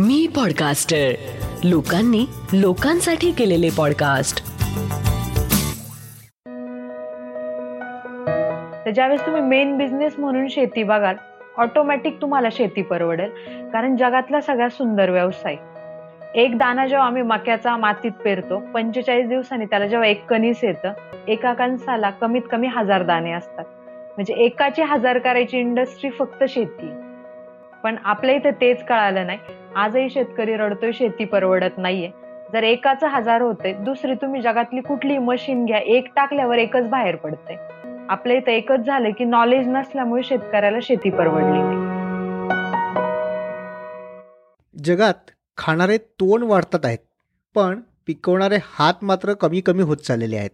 मी podcaster लोकांनी लोकांसाठी केलेले पॉडकास्ट तर ज्यावेळेस तुम्ही मेन बिझनेस म्हणून शेती बघाल ऑटोमॅटिक तुम्हाला शेती परवडेल. कारण जगातला सगळ्यात सुंदर व्यवसाय. एक दाना जेव्हा आम्ही मक्याचा मातीत पेरतो पंचेचाळीस दिवसांनी त्याला जेव्हा एक कणीस येतं एका कणसाला कमीत कमी हजार दाणे असतात. म्हणजे एकाची हजार करायची इंडस्ट्री फक्त शेती. पण आपल्या इथे तेच कळालं नाही. आजही शेतकरी रडतोय शेती परवडत नाहीये. जर एकाच हजार होते दुसरी तुम्ही जगातली कुठली मशीन घ्या एक टाकल्यावर एकच बाहेर पडते आपल्या इथं एकच झालं की नॉलेज नसल्यामुळे शेतकऱ्याला शेती परवडली नाही. जगात खाणारे तोंड वाढतात आहेत पण पिकवणारे हात मात्र कमी कमी होत चाललेले आहेत.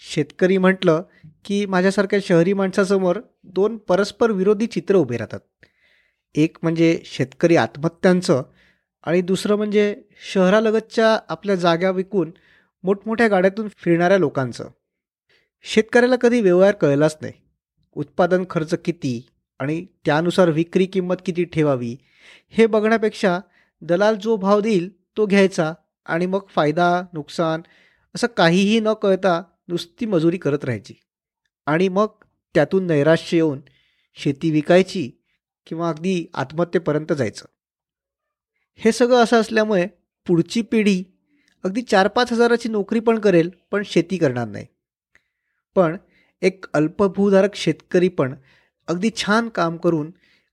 शेतकरी म्हटलं की माझ्यासारख्या शहरी माणसासमोर दोन परस्पर विरोधी चित्र उभे राहतात. एक म्हणजे शेतकरी आत्महत्यांचं आणि दुसरं म्हणजे शहरालगतच्या आपल्या जाग्या विकून मोठमोठ्या गाड्यातून फिरणाऱ्या लोकांचं. शेतकऱ्याला कधी व्यवहार कळलाच नाही. उत्पादन खर्च किती आणि त्यानुसार विक्री किंमत किती ठेवावी हे बघण्यापेक्षा दलाल जो भाव देईल तो घ्यायचा आणि मग फायदा नुकसान असं काहीही न कळता नुसती मजुरी करत राहायची. आणि मग त्यातून नैराश्य येऊन शेती विकायची किंवा अगदी आत्महत्येपर्यंत जायचं. हे सगळं असं असल्यामुळे पुढची पिढी अगदी चार पाच हजाराची नोकरी पण करेल पण शेती करणार नाही. पण एक अल्पभूधारक शेतकरी पण अगदी छान काम करून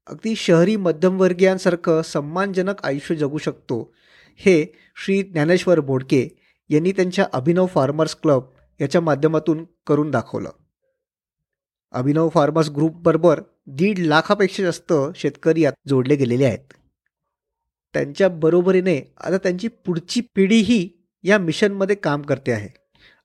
अगदी शहरी मध्यमवर्गीयांसारखं सन्मानजनक आयुष्य जगू शकतो हे श्री ज्ञानेश्वर बोडके यांनी त्यांच्या अभिनव फार्मर्स क्लब याच्या माध्यमातून करून दाखवलं. अभिनव फार्मर्स ग्रुपबरोबर दीड लाखापेक्षा जास्त शेतकरी यात जोडले गेलेले आहेत. त्यांच्या बरोबरीने आता त्यांची पुढची पिढीही या मिशनमध्ये काम करते आहे.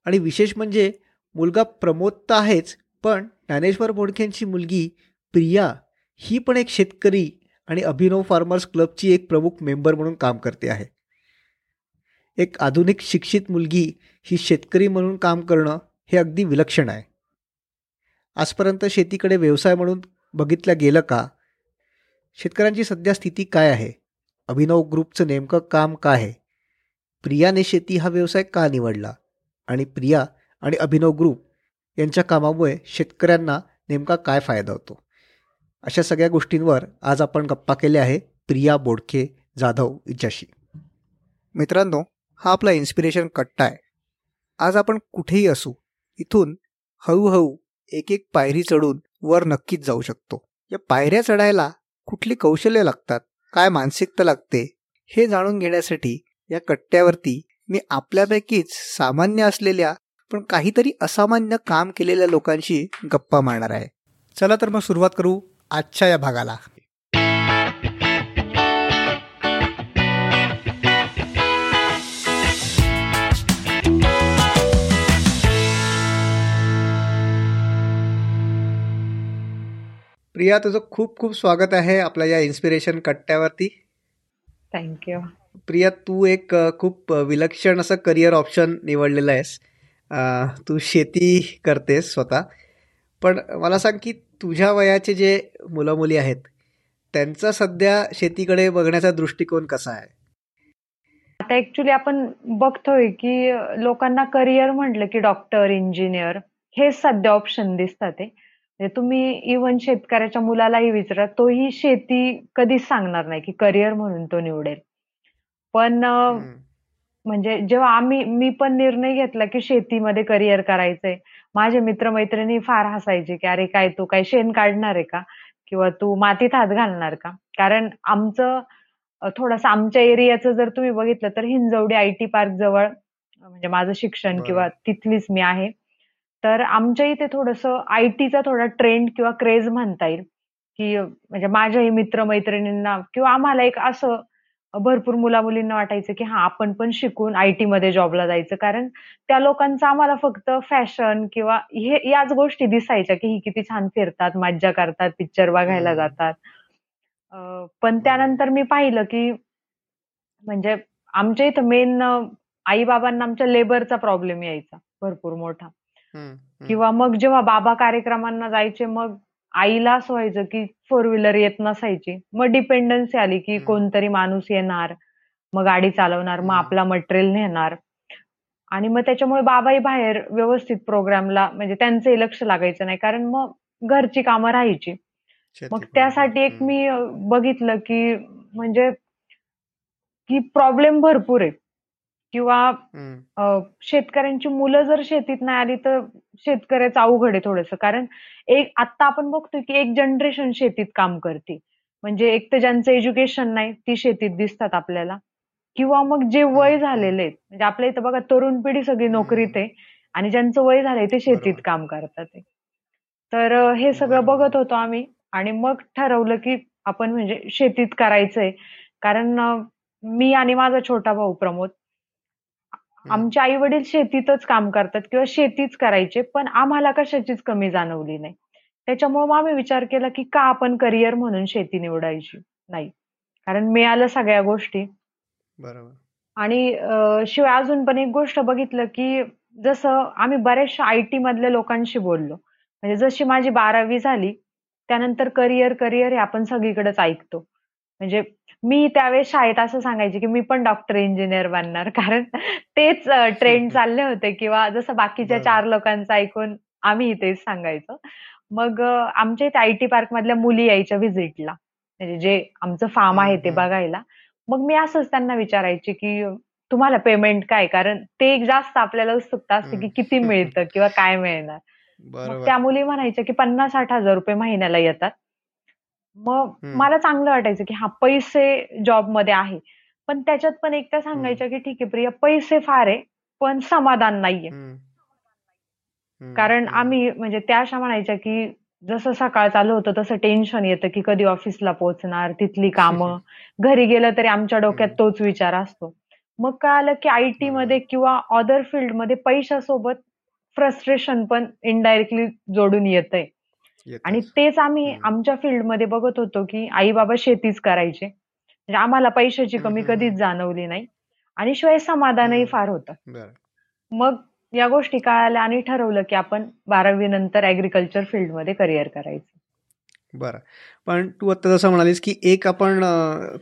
आणि विशेष म्हणजे मुलगा प्रमोद तर आहेच पण ज्ञानेश्वर बोडखेंची मुलगी प्रिया ही पण एक शेतकरी आणि अभिनव फार्मर्स क्लबची एक प्रमुख मेंबर म्हणून काम करते आहे. एक आधुनिक शिक्षित मुलगी ही शेतकरी म्हणून काम करणं हे अगदी विलक्षण आहे. आजपर्यंत शेतीकडे व्यवसाय म्हणून बघितलं गेलं का? शेतकऱ्यांची सध्या स्थिती काय आहे? अभिनव ग्रुपचं नेमकं काम काय आहे? प्रियाने शेती हा व्यवसाय का निवडला? आणि प्रिया आणि अभिनव ग्रुप यांच्या कामामुळे शेतकऱ्यांना नेमका काय फायदा होतो? अशा सगळ्या गोष्टींवर आज आपण गप्पा केल्या आहे प्रिया बोडखे जाधव हिच्याशी. मित्रांनो हा आपला इन्स्पिरेशन कट्टा आहे. आज आपण कुठेही असू इथून हळूहळू एक एक पायरी चढून वर नक्कीच जाऊ शकतो. या पायऱ्या चढायला कुठली कौशल्य लागतात? काय मानसिकता लागते? हे जाणून घेण्यासाठी या कट्ट्यावरती मी आपल्यापैकीच सामान्य असलेल्या पण काहीतरी असामान्य काम केलेल्या लोकांशी गप्पा मारणार आहे. चला तर मग सुरुवात करू आजच्या या भागाला. प्रिया तुझं खूप खूप स्वागत आहे आपल्या या इन्स्पिरेशन कट्ट्यावरती. थँक्यू प्रिया तू एक खूप विलक्षण असं करिअर ऑप्शन निवडलेलं आहेस. तू शेती करतेस स्वतः. पण मला सांग की तुझ्या वयाचे जे मुलं मुली आहेत त्यांचा सध्या शेतीकडे बघण्याचा दृष्टिकोन कसा आहे? आता ऍक्च्युली आपण बघतोय की लोकांना करिअर म्हटलं की डॉक्टर इंजिनियर हे सध्या ऑप्शन दिसतात म्हणजे तुम्ही इव्हन शेतकऱ्याच्या मुलालाही विचारा तोही शेती कधीच सांगणार नाही की करिअर म्हणून तो निवडेल. पण म्हणजे जेव्हा आम्ही मी पण निर्णय घेतला की शेतीमध्ये करिअर करायचंय. माझे मित्रमैत्रिणी फार हसायचे की अरे काय तू काय शेण काढणार आहे का? किंवा तू मातीत हात घालणार का? कारण आमचं थोडंसं आमच्या एरियाचं जर तुम्ही बघितलं तर हिंजवडी आय टी पार्क जवळ म्हणजे माझं शिक्षण किंवा तिथलीच मी आहे. तर आमच्या इथे थोडंसं आय टीचा थोडा ट्रेंड किंवा क्रेज म्हणता येईल. की म्हणजे माझ्याही मित्रमैत्रिणींना किंवा आम्हाला एक असं भरपूर मुला मुलींना वाटायचं की हा आपण पण शिकून आय टी मध्ये जॉबला जायचं. कारण त्या लोकांचं आम्हाला फक्त फॅशन किंवा हे याच गोष्टी दिसायच्या की ही किती छान फिरतात मज्जा करतात पिक्चर बघायला जातात. पण त्यानंतर मी पाहिलं की म्हणजे आमच्या इथं मेन आई बाबांना आमच्या लेबरचा प्रॉब्लेम यायचा भरपूर मोठा. किंवा मग जेव्हा बाबा कार्यक्रमांना जायचे मग आईला असं व्हायचं की फोर व्हीलर येत नसायची. मग डिपेंडन्सी आली की कोणतरी माणूस येणार मग गाडी चालवणार मग आपला मटेरियल नेणार. आणि मग त्याच्यामुळे बाबाही बाहेर व्यवस्थित प्रोग्रामला म्हणजे त्यांचंही लक्ष लागायचं नाही. कारण मग घरची कामं राहायची. मग त्यासाठी एक मी बघितलं की म्हणजे की प्रॉब्लेम भरपूर आहे. किंवा शेतकऱ्यांची मुलं जर शेतीत नाही आली तर शेतकऱ्याचं अवघड आहे थोडस. कारण एक आता आपण बघतोय की एक जनरेशन शेतीत काम करते. म्हणजे एक तर ज्यांचं एज्युकेशन नाही ती शेतीत दिसतात आपल्याला. किंवा मग जे वय झालेले आहेत म्हणजे आपल्या इथं बघा तरुण पिढी सगळी नोकरीत आहे आणि ज्यांचं वय झालंय ते शेतीत काम करतात. तर हे सगळं बघत होतो आम्ही आणि मग ठरवलं की आपण म्हणजे शेतीत करायचंय. कारण मी आणि माझा छोटा भाऊ प्रमोद आमचे आई वडील शेतीतच काम करतात किंवा शेतीच करायचे पण आम्हाला कशाचीच कमी जाणवली नाही. त्याच्यामुळे मग आम्ही विचार केला की का आपण करिअर म्हणून शेती निवडायची नाही. कारण मिळालं सगळ्या गोष्टी. बरोबर. आणि शिवाय अजून पण एक गोष्ट बघितलं की जसं आम्ही बऱ्याचशा आय टी मधल्या लोकांशी बोललो. म्हणजे जशी माझी बारावी झाली त्यानंतर करिअर करिअर हे आपण सगळीकडेच ऐकतो. म्हणजे मी त्यावेळेस शाळेत असं सांगायचे की मी पण डॉक्टर इंजिनियर बनणार. कारण तेच ट्रेंड चालले होते किंवा जसं बाकीच्या चार लोकांचं ऐकून आम्ही तेच सांगायचो. मग आमच्या इथे आय टी पार्क मधल्या मुली यायच्या व्हिजिटला म्हणजे जे आमचं फार्म आहे ते बघायला. मग मी असंच त्यांना विचारायचे की तुम्हाला पेमेंट काय? कारण ते एक जास्त आपल्याला उत्सुकता असते की किती मिळतं किंवा काय मिळणार. मग त्या मुली म्हणायच्या की पन्नास साठ हजार रुपये महिन्याला येतात. मग मला चांगलं वाटायचं की हा पैसे जॉबमध्ये आहे. पण त्याच्यात पण एकदा सांगायचं की ठीक आहे प्रिया पैसे फार आहे पण समाधान नाहीये. कारण आम्ही म्हणजे त्या अशा म्हणायच्या की जसं सकाळ चालू होतं तसं टेन्शन येतं की कधी ऑफिसला पोहोचणार तिथली कामं. घरी गेलं तरी आमच्या डोक्यात तोच विचार असतो. मग कळालं की आयटी मध्ये किंवा अदर फील्डमध्ये पैशासोबत फ्रस्ट्रेशन पण इनडायरेक्टली जोडून येतंय. आणि तेच आम्ही आमच्या फील्डमध्ये बघत होतो की आई बाबा शेतीच करायचे. म्हणजे आम्हाला पैशाची कमी कधीच जाणवली नाही. आणि शिवाय समाधानही फार होतं. मग या गोष्टी कळाल्या आणि ठरवलं की आपण बारावी नंतर ऍग्रिकल्चर फील्डमध्ये करिअर करायचं. बरं. पण तू आता जसं म्हणालीस की एक आपण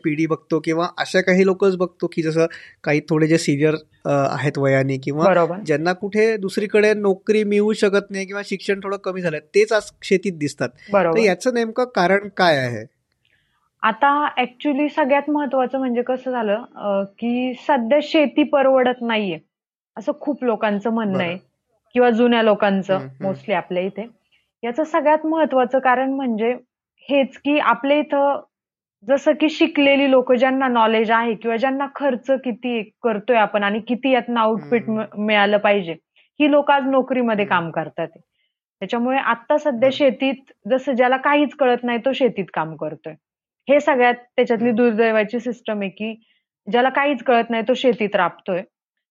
पिढी बघतो किंवा अशा काही लोकच बघतो की जसं काही थोडे जे सिनियर आहेत वयाने किंवा ज्यांना कुठे दुसरीकडे नोकरी मिळू शकत नाही किंवा शिक्षण थोडं कमी झालं तेच आज शेतीत दिसतात. तर याचं नेमकं कारण काय आहे? आता ऍक्च्युली सगळ्यात महत्वाचं म्हणजे कसं झालं की सध्या शेती परवडत नाहीये असं खूप लोकांचं म्हणणं आहे किंवा जुन्या लोकांचं मोस्टली आपल्या इथे. याचं सगळ्यात महत्वाचं कारण म्हणजे हेच की आपल्या इथं जसं की शिकलेली लोक ज्यांना नॉलेज आहे किंवा ज्यांना खर्च किती करतोय आपण आणि किती यातनं आउटपुट मिळालं पाहिजे ही लोक आज नोकरीमध्ये काम करतात. त्याच्यामुळे आता सध्या शेतीत जसं ज्याला काहीच कळत नाही तो शेतीत काम करतोय. हे सगळ्यात त्याच्यातली दुर्दैवाची सिस्टम आहे की ज्याला काहीच कळत नाही तो शेतीत राबतोय.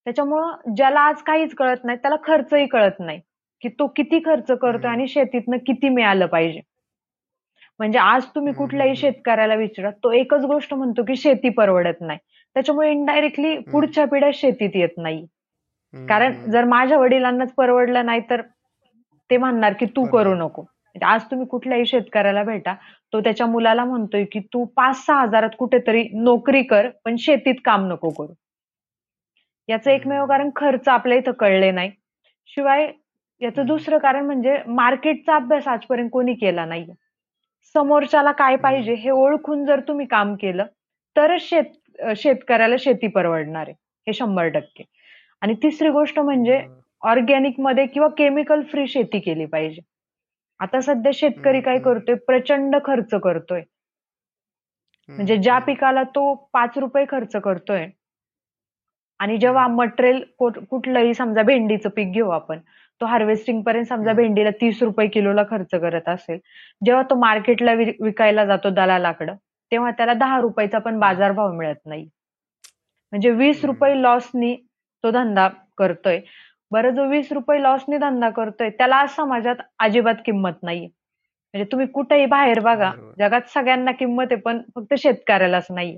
त्याच्यामुळं ज्याला आज काहीच कळत नाही त्याला खर्चही कळत नाही. की तो किती खर्च करतोय आणि शेतीतनं किती मिळालं पाहिजे. म्हणजे आज तुम्ही कुठल्याही शेतकऱ्याला विचारा तो एकच गोष्ट म्हणतो की शेती परवडत नाही. त्याच्यामुळे इनडायरेक्टली पुढच्या पिढ्या शेतीत येत नाही. कारण जर माझ्या वडिलांनाच परवडलं नाही तर ते म्हणणार की तू करू नको. म्हणजे आज तुम्ही कुठल्याही शेतकऱ्याला भेटा तो त्याच्या मुलाला म्हणतोय की तू पाच सहा हजारात कुठेतरी नोकरी कर पण शेतीत काम नको करू. याचं एकमेव कारण खर्च आपल्या इथं कळले नाही. शिवाय याचं दुसरं कारण म्हणजे मार्केटचा अभ्यास आजपर्यंत कोणी केला नाहीये. समोरच्याला काय पाहिजे हे ओळखून जर तुम्ही काम केलं तरच शेत शेतकऱ्याला शेती परवडणार आहे. हे शंभर टक्के. आणि तिसरी गोष्ट म्हणजे ऑर्गॅनिकमध्ये किंवा केमिकल फ्री शेती केली पाहिजे. आता सध्या शेतकरी काय करतोय? प्रचंड खर्च करतोय. म्हणजे ज्या पिकाला तो पाच रुपये खर्च करतोय आणि जेव्हा मटेरियल कुठलंही समजा भेंडीचं पीक घेऊ आपण तो हार्वेस्टिंग पर्यंत समजा भेंडीला तीस रुपये किलोला खर्च करत असेल जेव्हा तो मार्केटला विकायला जातो दलालाकडं तेव्हा त्याला दहा रुपयाचा पण बाजारभाव मिळत नाही. म्हणजे वीस रुपये लॉसनी तो धंदा करतोय. बरं जो वीस रुपये लॉसनी धंदा करतोय त्याला आज समाजात अजिबात किंमत नाहीये. म्हणजे तुम्ही कुठेही बाहेर बघा जगात सगळ्यांना किंमत आहे पण फक्त शेतकऱ्यालाच नाहीये.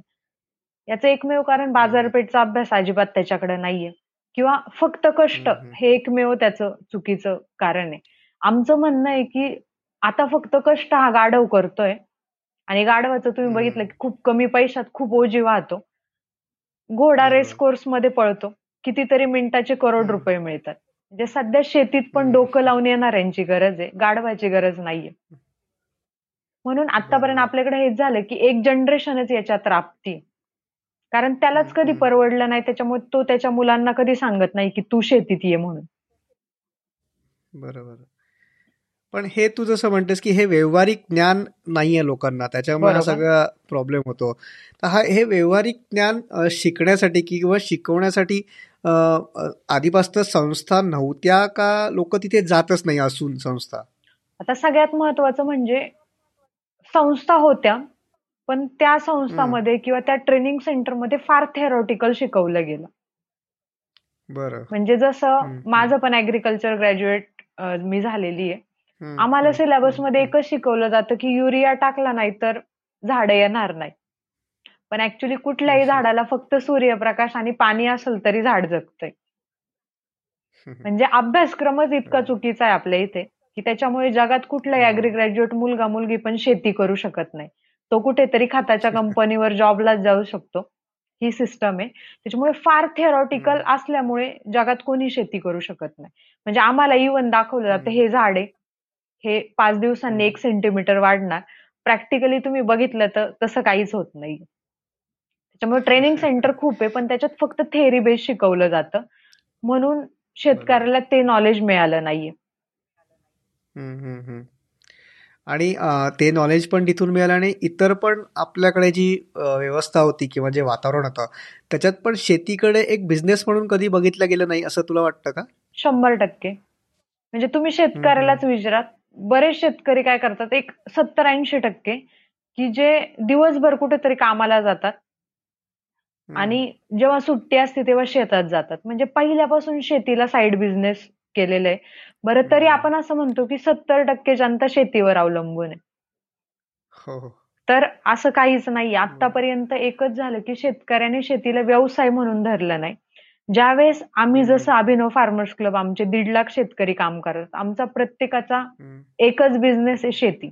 याचं एकमेव कारण बाजारपेठचा अभ्यास अजिबात त्याच्याकडे नाहीये. किंवा फक्त कष्ट हे एकमेव त्याचं चुकीचं कारण आहे आमचं म्हणणं आहे की आता फक्त कष्ट हा गाढव करतोय आणि गाढवाचं तुम्ही. बघितलं की खूप कमी पैशात खूप ओजी वाहतो घोडा. रेस कोर्समध्ये पळतो कितीतरी मिनिटाचे करोड. रुपये मिळतात म्हणजे सध्या शेतीत पण. डोकं लावून येणाऱ्यांची गरज आहे गाढवाची गरज नाहीये म्हणून आतापर्यंत. आपल्याकडे हेच झालं की एक जनरेशनच याच्यात राबती कारण त्यालाच कधी. परवडलं नाही त्याच्यामुळे तो त्याच्या मुलांना कधी सांगत नाही की तू शेतीत ये म्हणून बरोबर पण हे तू जसं म्हणतेस की हे व्यावहारिक ज्ञान नाहीये लोकांना त्याच्यामुळे हा. सगळा प्रॉब्लेम होतो तर हा हे व्यावहारिक ज्ञान शिकण्यासाठी किंवा शिकवण्यासाठी आधीपासून संस्था नव्हत्या का लोक तिथे जातच नाही असून संस्था आता सगळ्यात महत्वाचं म्हणजे संस्था होत्या पण त्या संस्थामध्ये किंवा त्या ट्रेनिंग सेंटरमध्ये फार थेरॉटिकल शिकवलं गेलं बरं म्हणजे जसं. माझं पण ऍग्रिकल्चर ग्रॅज्युएट मी झालेली आहे आम्हाला हम्म, सिलेबसमध्ये हम्म, एकच शिकवलं जातं की युरिया टाकला नाही तर झाडं येणार नाही पण ऍक्च्युली कुठल्याही. झाडाला फक्त सूर्यप्रकाश आणि पाणी असेल तरी झाड जगतंय. म्हणजे अभ्यासक्रमच इतका. चुकीचा आहे आपल्या इथे की त्याच्यामुळे जगात कुठलाही. अॅग्री ग्रॅज्युएट मुलगा मुलगी पण शेती करू शकत नाही तो कुठेतरी खताच्या कंपनीवर जॉबलाच जाऊ शकतो. ही सिस्टम आहे. त्याच्यामुळे फार थेरॉटिकल. असल्यामुळे जगात कोणी शेती करू शकत नाही. म्हणजे आम्हाला इव्हन दाखवलं जातं. हे झाड आहे हे पाच दिवसांनी. एक सेंटीमीटर वाढणार. प्रॅक्टिकली तुम्ही बघितलं तर तसं काहीच होत नाही. त्याच्यामुळे ट्रेनिंग सेंटर खूप आहे पण त्याच्यात फक्त थेअरी बेस शिकवलं जातं. म्हणून शेतकऱ्याला ते नॉलेज मिळालं नाहीये. आणि ते नॉलेज पण तिथून मिळालं आणि इतर पण आपल्याकडे जी व्यवस्था होती किंवा जे वातावरण होतं त्याच्यात पण शेतीकडे एक बिझनेस म्हणून कधी बघितलं गेलं नाही असं तुला वाटतं का? शंभर टक्के. म्हणजे तुम्ही शेतकऱ्यालाच विचारा बरेच शेतकरी काय करतात एक सत्तर ऐंशी टक्के की जे दिवसभर कुठेतरी कामाला जातात. आणि जेव्हा सुट्टी असते तेव्हा शेतात जातात. म्हणजे पहिल्यापासून शेतीला साईड बिझनेस केलेलं आहे. बरं तरी. आपण असं म्हणतो की सत्तर टक्के जनता शेतीवर अवलंबून आहे. हो हो. तर असं काहीच नाही. आतापर्यंत एकच झालं की शेतकऱ्याने शेतीला व्यवसाय म्हणून धरलं नाही. ज्यावेळेस आम्ही. जसं अभिनव फार्मर्स क्लब आमचे दीड लाख शेतकरी काम करतात आमचा प्रत्येकाचा. एकच बिझनेस आहे शेती.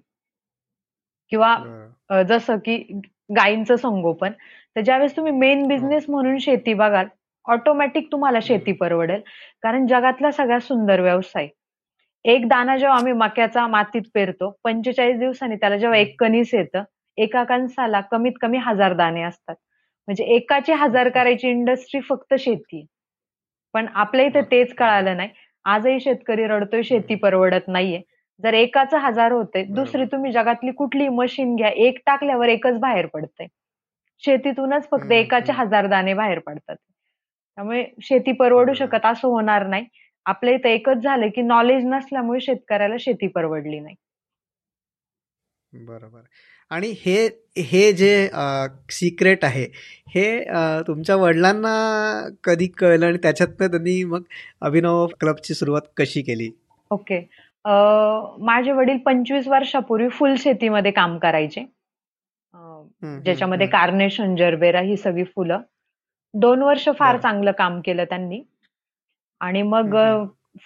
किंवा बरं. अ, जसं की गायींचं संगोपन. तर ज्यावेळेस तुम्ही मेन बिझनेस म्हणून शेती बघाल ऑटोमॅटिक तुम्हाला शेती परवडेल. कारण जगातला सगळ्यात सुंदर व्यवसाय. एक दाना जेव्हा आम्ही मक्याचा मातीत पेरतो पंचेचाळीस दिवसांनी त्याला जेव्हा एक कणीस येतं एका कणसाला कमीत कमी हजार दाणे असतात. म्हणजे एकाचे हजार करायची इंडस्ट्री फक्त शेती. पण आपल्या इथे तेच कळालं नाही. आजही शेतकरी रडतोय शेती परवडत नाहीये. जर एकाचं हजार होते दुसरी. तुम्ही जगातली कुठली मशीन घ्या एक टाकल्यावर एकच बाहेर पडतंय. शेतीतूनच फक्त एकाचे. हजार दाणे बाहेर पडतात. त्यामुळे शेती परवडू. शकत असं होणार नाही. आपल्या इथं एकच झालं की नॉलेज नसल्यामुळे शेतकऱ्याला शेती परवडली नाही. बरोबर. आणि हे हे जे सिक्रेट आहे हे तुमच्या वडिलांना कधी कळलं आणि त्याच्यातनं त्यांनी मग अभिनव क्लबची सुरुवात कशी केली? ओके. माझे वडील पंचवीस वर्षापूर्वी फुल शेतीमध्ये काम करायचे. ज्याच्यामध्ये कार्नेशन जरबेरा ही सगळी फुलं. दोन वर्ष फार. चांगलं काम केलं त्यांनी. आणि मग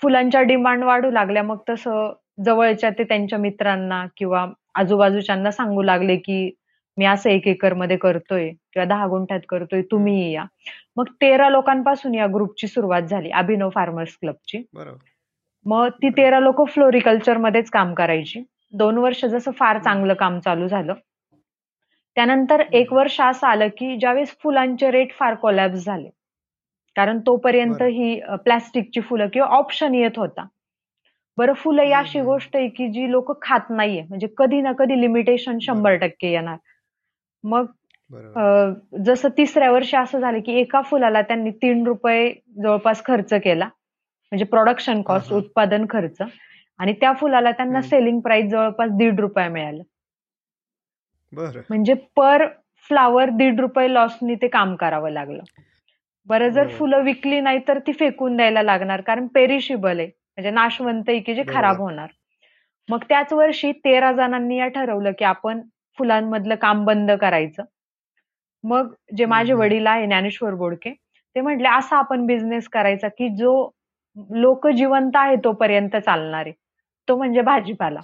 फुलांच्या डिमांड वाढू लागल्या. मग तसं जवळच्या ते त्यांच्या मित्रांना किंवा आजूबाजूच्यांना सांगू लागले की मी असं एक एकरमध्ये करतोय किंवा दहा गुंठ्यात करतोय तुम्ही या. मग तेरा लोकांपासून या ग्रुपची सुरुवात झाली अभिनव फार्मर्स क्लबची. बरोबर. मग ती तेरा लोक फ्लोरिकल्चर मध्येच काम करायची. दोन वर्ष जसं फार चांगलं काम चालू झालं. त्यानंतर एक वर्ष असं आलं की ज्यावेळेस फुलांचे रेट फार कोलॅप्स झाले. कारण तोपर्यंत. ही प्लॅस्टिकची फुलं किंवा ऑप्शन येत होता. बरं फुलं ही अशी. गोष्ट आहे की जी लोक खात नाहीये. म्हणजे कधी ना कधी लिमिटेशन शंभर टक्के येणार. मग जसं तिसऱ्या वर्षी असं झालं की एका फुलाला त्यांनी तीन रुपये जवळपास खर्च केला. म्हणजे प्रोडक्शन कॉस्ट. उत्पादन खर्च. आणि त्या फुलाला त्यांना. सेलिंग प्राइस जवळपास दीड रुपये मिळालं. म्हणजे पर फ्लावर दीड रुपये लॉसनी ते काम करावं लागलं बरं जर. फुलं विकली नाही तर ती फेकून द्यायला लागणार कारण पेरिशिबल आहे म्हणजे नाशवंत आहे की जे. खराब होणार मग त्याच वर्षी तेरा जणांनी या ठरवलं की आपण फुलांमधलं काम बंद करायचं मग जे माझे. वडील आहे ज्ञानेश्वर बोडके ते म्हटले असा आपण बिझनेस करायचा की जो लोक जिवंत आहे तोपर्यंत चालणार आहे तो म्हणजे भाजीपाला.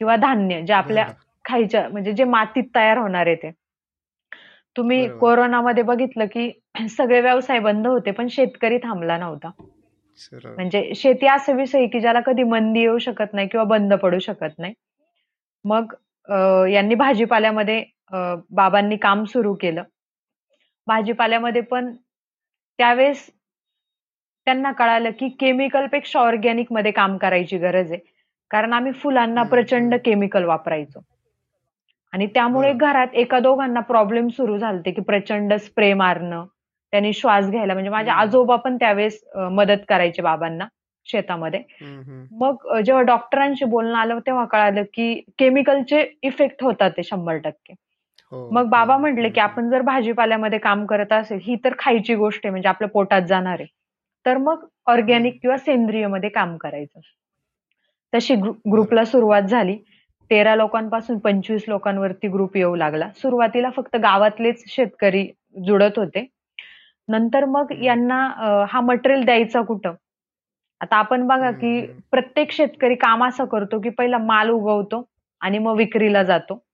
किंवा धान्य जे आपल्या. खायच्या म्हणजे जे मातीत तयार होणार आहे ते तुम्ही. कोरोनामध्ये बघितलं की सगळे व्यवसाय बंद होते पण शेतकरी थांबला नव्हता. म्हणजे शेती असा विषय आहे की ज्याला कधी मंदी येऊ शकत नाही किंवा बंद पडू शकत नाही मग यांनी भाजीपाल्यामध्ये बाबांनी काम सुरू केलं भाजीपाल्यामध्ये पण त्यावेळेस त्यांना कळालं की केमिकलपेक्षा ऑर्गॅनिकमध्ये काम करायची गरज आहे कारण आम्ही फुलांना प्रचंड. केमिकल वापरायचो आणि त्यामुळे. घरात एका दोघांना प्रॉब्लेम सुरू झालते की प्रचंड स्प्रे मारणं त्यांनी श्वास घ्यायला म्हणजे माझे हम्म. आजोबा पण त्यावेळेस मदत करायचे बाबांना शेतामध्ये. मग जेव्हा डॉक्टरांशी बोलणं आलं तेव्हा कळालं की केमिकलचे इफेक्ट होतात ते शंभर टक्के हो, मग बाबा हो. म्हटले की आपण जर भाजीपाल्यामध्ये काम करत असेल ही तर खायची गोष्ट आहे म्हणजे आपल्या पोटात जाणार आहे तर मग ऑर्गॅनिक किंवा सेंद्रियमध्ये काम करायचं तशी ग्रु- ग्रुपला सुरुवात झाली तेरा लोकांपासून पंचवीस लोकांवरती ग्रुप येऊ लागला. सुरुवातीला फक्त गावातलेच शेतकरी जुडत होते. नंतर मग. यांना अं, हा मटेरियल द्यायचा कुठं? आता आपण बघा की. प्रत्येक शेतकरी काम असं करतो की पहिला माल उगवतो आणि मग विक्रीला जातो.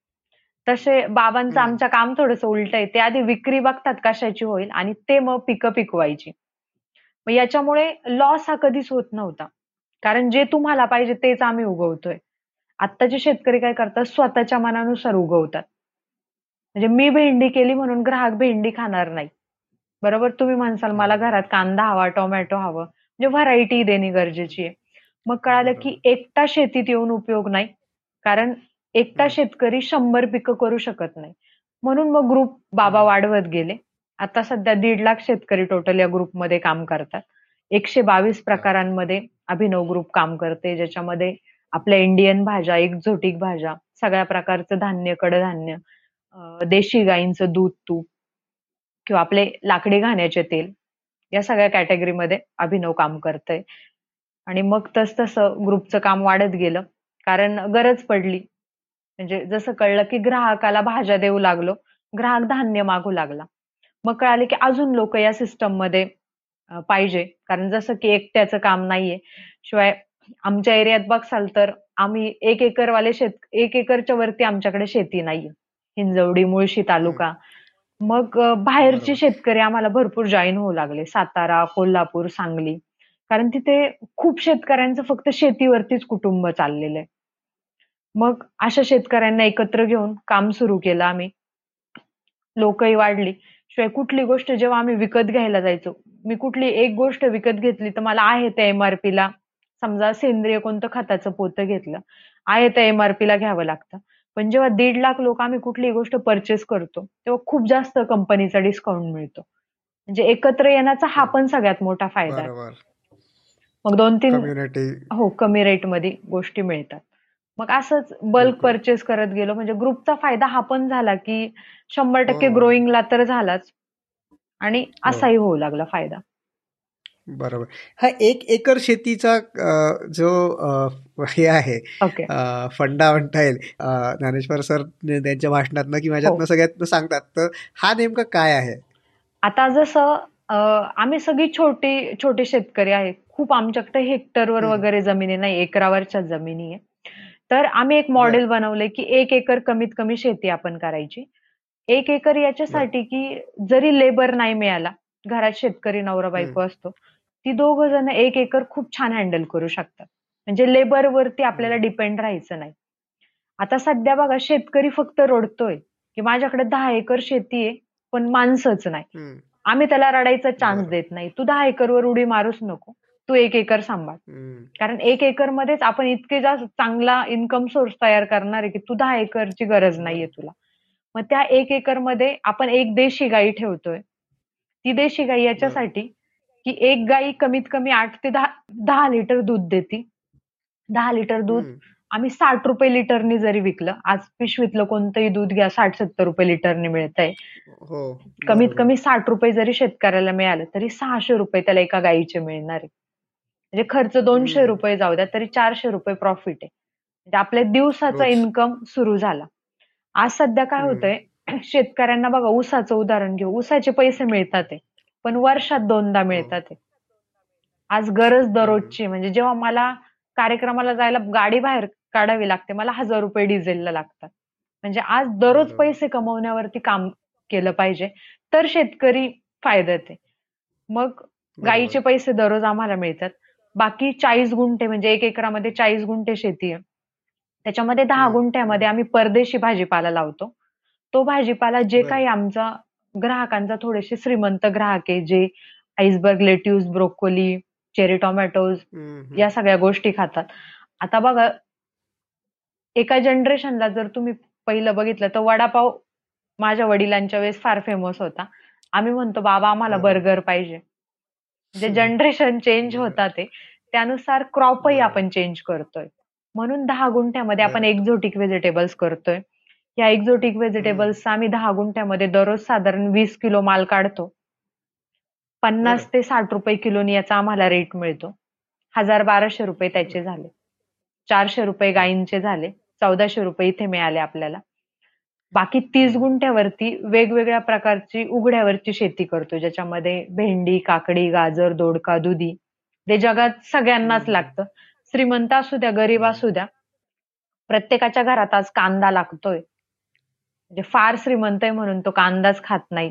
तसे बाबांचं. आमचं काम थोडंसं उलट आहे. ते आधी विक्री बघतात कशाची होईल आणि ते मग पिकं पिकवायची. मग याच्यामुळे लॉस हा कधीच होत नव्हता. कारण जे तुम्हाला पाहिजे तेच आम्ही उगवतोय. आत्ताचे शेतकरी काय करतात? स्वतःच्या मनानुसार उगवतात. म्हणजे मी भेंडी केली म्हणून ग्राहक भेंडी खाणार नाही. बरोबर? तुम्ही म्हणसाल मला घरात कांदा हवा टोमॅटो हवं. म्हणजे व्हरायटी देणे गरजेची आहे. मग कळालं की एकटा शेतीत येऊन उपयोग नाही. कारण एकटा. शेतकरी शंभर पिकं करू शकत नाही. म्हणून मग ग्रुप बाबा. वाढवत गेले. आता सध्या दीड लाख शेतकरी टोटल या ग्रुपमध्ये काम करतात. एकशे बावीस प्रकारांमध्ये अभिनव ग्रुप काम करते ज्याच्यामध्ये आपल्या इंडियन भाज्या एक्झोटिक भाज्या सगळ्या प्रकारचं धान्य कडधान्य देशी गाईंचं दूध तूप किंवा आपले लाकडी घाण्याचे तेल या सगळ्या कॅटेगरीमध्ये अभिनव काम करतंय. आणि मग तस तसं ग्रुपचं काम वाढत गेलं. कारण गरज पडली. म्हणजे जसं कळलं की ग्राहकाला भाज्या देऊ लागलो ग्राहक धान्य मागू लागला. मग कळाले की अजून लोक या सिस्टममध्ये पाहिजे. कारण जसं की एकट्याचं काम नाहीये. शिवाय आमच्या एरियात बघसाल तर आम्ही एक एकरवाले शेत एक एकरच्या वरती आमच्याकडे शेती नाहीये. हिंजवडी मुळशी तालुका. मग बाहेरचे. शेतकरी आम्हाला भरपूर जॉईन होऊ लागले. सातारा कोल्हापूर सांगली. कारण तिथे खूप शेतकऱ्यांचं फक्त शेतीवरतीच कुटुंब चाललेलं आहे. मग अशा शेतकऱ्यांना एकत्र घेऊन काम सुरू केलं आम्ही. लोकही वाढली. शिवाय कुठली गोष्ट जेव्हा आम्ही विकत घ्यायला जायचो मी कुठली एक गोष्ट विकत घेतली तर मला आहे त्या एमआरपी ला. समजा सेंद्रिय कोणतं खताचं पोतं घेतलं आहे त्या एमआरपी ला घ्यावं लागतं. पण जेव्हा दीड लाख लोक आम्ही कुठलीही गोष्ट परचेस करतो तेव्हा खूप जास्त कंपनीचा डिस्काउंट मिळतो. म्हणजे एकत्र येण्याचा हा पण सगळ्यात मोठा फायदा आहे. मग दोन तीन कम्युनिटी हो कमी रेटमध्ये गोष्टी मिळतात. मग असंच बल्क. परचेस करत गेलो म्हणजे ग्रुपचा फायदा हा पण झाला की शंभर टक्के हो. ग्रोईंगला तर झालाच. आणि असाही होऊ लागला फायदा. बरोबर. हा एक एकर शेतीचा जो हे आहे फंडा म्हणता येईल ज्ञानेश्वर सर त्यांच्या भाषणातनं की माझ्यातनं हो. सगळ्यातनं सांगतात तर हा नेमका काय आहे? आता जसं आम्ही सगळी छोटी छोटे शेतकरी आहे खूप आमच्याकडे हेक्टरवर. वगैरे जमिनी नाही एकरावरच्या जमिनी आहे. तर आम्ही एक मॉडेल बनवलंय की एक एकर कमीत कमी शेती आपण करायची. एक एकर याच्यासाठी की जरी लेबर नाही मिळाला घरात शेतकरी नवरा बायको असतो ती दोघ जण एक एकर खूप छान हँडल करू शकतात. म्हणजे लेबर वरती आपल्याला. डिपेंड राहायचं नाही. आता सध्या बघा शेतकरी फक्त रडतोय की माझ्याकडे दहा एकर शेती आहे पण माणसंच नाही. आम्ही त्याला रडायचा चान्स. देत नाही. तू दहा एकरवर उडी मारूच नको. तू एक एकर सांभाळ. कारण एक एकर मध्येच आपण इतके जास्त चांगला इन्कम सोर्स तयार करणार आहे की तू दहा एकरची गरज नाहीये तुला. मग त्या एक एकरमध्ये आपण एक देशी गाई ठेवतोय. ती देशी गाई याच्यासाठी की एक गाई कमीत कमी आठ ते दहा दहा लिटर दूध देते दहा लिटर दूध आम्ही साठ रुपये लिटरनी जरी विकलं आज पिशवीतलं कोणतंही दूध घ्या साठ सत्तर रुपये लिटरने मिळतंय हो कमीत. कमी साठ रुपये जरी शेतकऱ्याला मिळालं तरी सहाशे रुपये त्याला एका गायीचे मिळणार आहे म्हणजे खर्च दोनशे. रुपये जाऊ द्या तरी चारशे रुपये प्रॉफिट आहे म्हणजे आपल्या दिवसाचा. इन्कम सुरू झाला आज सध्या काय. होतंय शेतकऱ्यांना बघा ऊसाचं उदाहरण घेऊ. ऊसाचे पैसे मिळतात आहे पण वर्षात दोनदा मिळतात आहे आज गरज दररोजची. म्हणजे जेव्हा मला कार्यक्रमाला जायला गाडी बाहेर काढावी लागते मला हजार रुपये डिझेलला लागतात. म्हणजे आज दररोज. पैसे कमवण्यावरती काम केलं पाहिजे तर शेतकरी फायद्यात आहे मग गाईचे पैसे दररोज आम्हाला मिळतात. बाकी चाळीस गुंठे म्हणजे एक एकरामध्ये चाळीस गुंठे शेती आहे. त्याच्यामध्ये दहा. गुंठ्यामध्ये आम्ही परदेशी भाजीपाला लावतो. तो भाजीपाला जे बरं. काही आमचा ग्राहकांचा थोडेसे श्रीमंत ग्राहक आहे जे iceberg lettuce broccoli cherry tomatoes या सगळ्या गोष्टी खातात आता बघा एका जनरेशनला जर तुम्ही पहिलं बघितलं तर वडापाव माझ्या वडिलांच्या वेळेस फार फेमस होता आम्ही म्हणतो बाबा आम्हाला बरोबर. बर्गर पाहिजे जे. जनरेशन चेंज बरोबर. होतात ते त्यानुसार क्रॉपही. आपण चेंज करतोय म्हणून दहा गुंठ्यामध्ये आपण बरोबर. एक्झोटिक व्हेजिटेबल्स करतोय या एक्झोटिक व्हेजिटेबल्स आम्ही दहा गुंठ्यामध्ये दररोज साधारण वीस किलो माल काढतो. पन्नास बरं. ते साठ रुपये किलोनी याचा आम्हाला रेट मिळतो. हजार बाराशे रुपये त्याचे झाले. चारशे रुपये गायींचे झाले. चौदाशे रुपये इथे मिळाले आपल्याला. बाकी तीस गुंठ्यावरती वेगवेगळ्या प्रकारची उघड्यावरची शेती करतो. ज्याच्यामध्ये भेंडी काकडी गाजर दोडका दुधी ते जगात सगळ्यांनाच हम्म. लागतं. श्रीमंत असू द्या गरीब. असू द्या. प्रत्येकाच्या घरात आज कांदा लागतोय. म्हणजे फार श्रीमंत आहे म्हणून तो कांदाच खात नाही.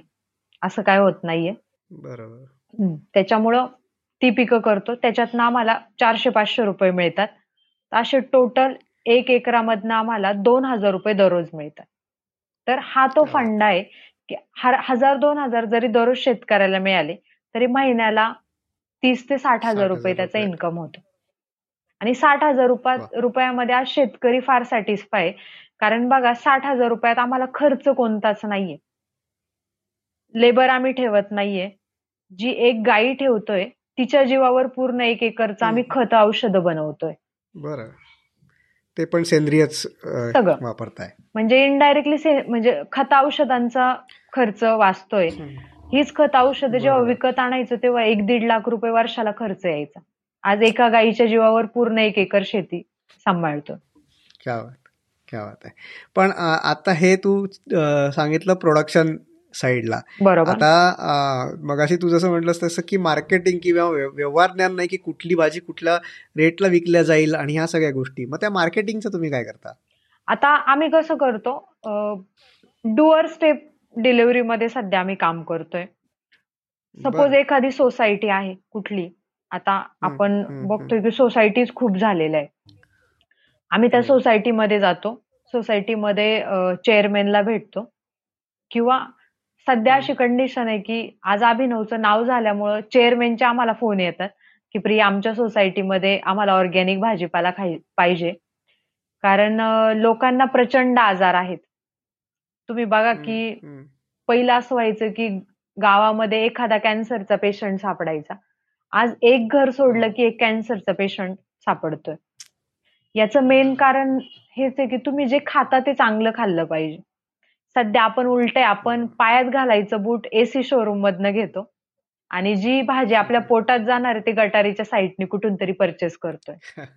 असं काय होत नाहीये. बरोबर. त्याच्यामुळं ती पिकं करतो. त्याच्यातनं आम्हाला चारशे पाचशे रुपये मिळतात. असे टोटल एक एकरामधनं आम्हाला दोन हजार रुपये दररोज मिळतात. तर हा तो. फंड आहे की हर- हजार दोन हजार जरी दररोज शेतकऱ्याला मिळाले तरी महिन्याला तीस ते साठ हजार 60,000 रुपये त्याचा. इन्कम होतो. आणि साठ हजार. रुपयामध्ये आज शेतकरी फार सॅटिस्फाय कारण बघा साठ हजार रुपयात आम्हाला खर्च कोणताच नाहीये. लेबर आम्ही ठेवत नाहीये. जी एक गायी ठेवतोय तिच्या जीवावर पूर्ण एक एकरचं आम्ही खत औषधं बनवतोय. बरं. ते पण सेंद्रियच सगळं. वापरताय. म्हणजे इनडायरेक्टली म्हणजे खत औषधांचा खर्च वाचतोय. हीच खत औषधं जेव्हा. विकत आणायचो तेव्हा एक दीड लाख रुपये वर्षाला खर्च यायचा. आज एका गायीच्या जीवावर पूर्ण एक एकर शेती सांभाळतो. क्या बात क्या बात आहे. पण आता हे तू सांगितलं प्रोडक्शन साईडला बरोबर. आता मगाशी तू जसं म्हटलंस तसं की मार्केटिंग किंवा व्यव- व्यवहार ज्ञान नाही की कुठली भाजी कुठल्या रेटला विकल्या जाईल आणि ह्या सगळ्या गोष्टी. मग त्या मार्केटिंगचं तुम्ही काय करता? आता आम्ही कसं करतो डुअर स्टेप डिलिव्हरी मध्ये सध्या आम्ही काम करतोय. सपोज. एखादी सोसायटी आहे कुठली आता आपण बघतोय की सोसायटीज खूप झालेल्या आहे. आम्ही त्या. सोसायटीमध्ये जातो. सोसायटीमध्ये चेअरमॅनला भेटतो. किंवा सध्या अशी कंडिशन आहे की आज अभिनवचं नाव झाल्यामुळं चेअरमॅनचे आम्हाला फोन येतात. की प्रिया आमच्या सोसायटीमध्ये आम्हाला ऑर्गॅनिक भाजीपाला पाहिजे. कारण लोकांना प्रचंड आजार आहेत. तुम्ही बघा की पहिलं असं व्हायचं की गावामध्ये एखादा कॅन्सरचा पेशंट सापडायचा. आज एक घर सोडलं की एक कॅन्सरचा पेशंट सापडतोय. याचं मेन कारण हेच आहे की तुम्ही जे खाता ते चांगलं खाल्लं पाहिजे. सध्या आपण उलटे आपण पायात घालायचं बूट एसी शोरूम मधनं घेतो आणि जी भाजी आपल्या पोटात जाणार आहे ती गटारीच्या साईडने कुठून तरी परचेस करतोय.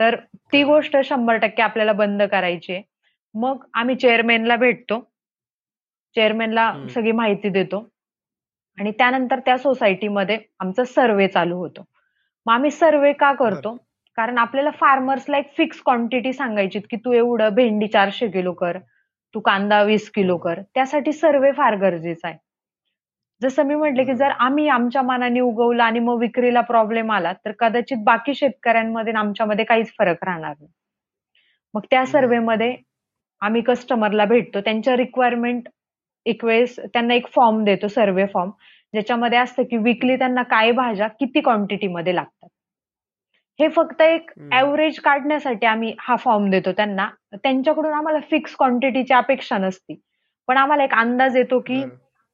तर ती गोष्ट शंभर टक्के आपल्याला बंद करायची आहे. मग आम्ही चेअरमॅनला भेटतो. चेअरमॅनला. सगळी माहिती देतो. आणि त्यानंतर त्या सोसायटीमध्ये आमचा सर्वे चालू होतो. मग आम्ही सर्वे का करतो? कारण आपल्याला फार्मर्सला एक फिक्स क्वांटिटी सांगायची की तू एवढं भेंडी चारशे किलो कर तू कांदा वीस किलो कर. त्यासाठी सर्वे फार गरजेचा आहे. जसं मी म्हटलं की जर आम्ही आमच्या मनाने उगवलं आणि मग विक्रीला प्रॉब्लेम आला तर कदाचित बाकी शेतकऱ्यांमध्ये आमच्यामध्ये काहीच फरक राहणार नाही. मग त्या सर्वेमध्ये आम्ही कस्टमरला भेटतो. त्यांच्या रिक्वायरमेंट एक वेळेस त्यांना एक फॉर्म देतो सर्वे फॉर्म ज्याच्यामध्ये असतं की विकली त्यांना काय भाज्या किती क्वांटिटीमध्ये लागतात हे फक्त एक. ऍव्हरेज काढण्यासाठी आम्ही हा फॉर्म देतो त्यांना त्यांच्याकडून आम्हाला फिक्स क्वांटिटीची अपेक्षा नसती पण आम्हाला एक अंदाज येतो की.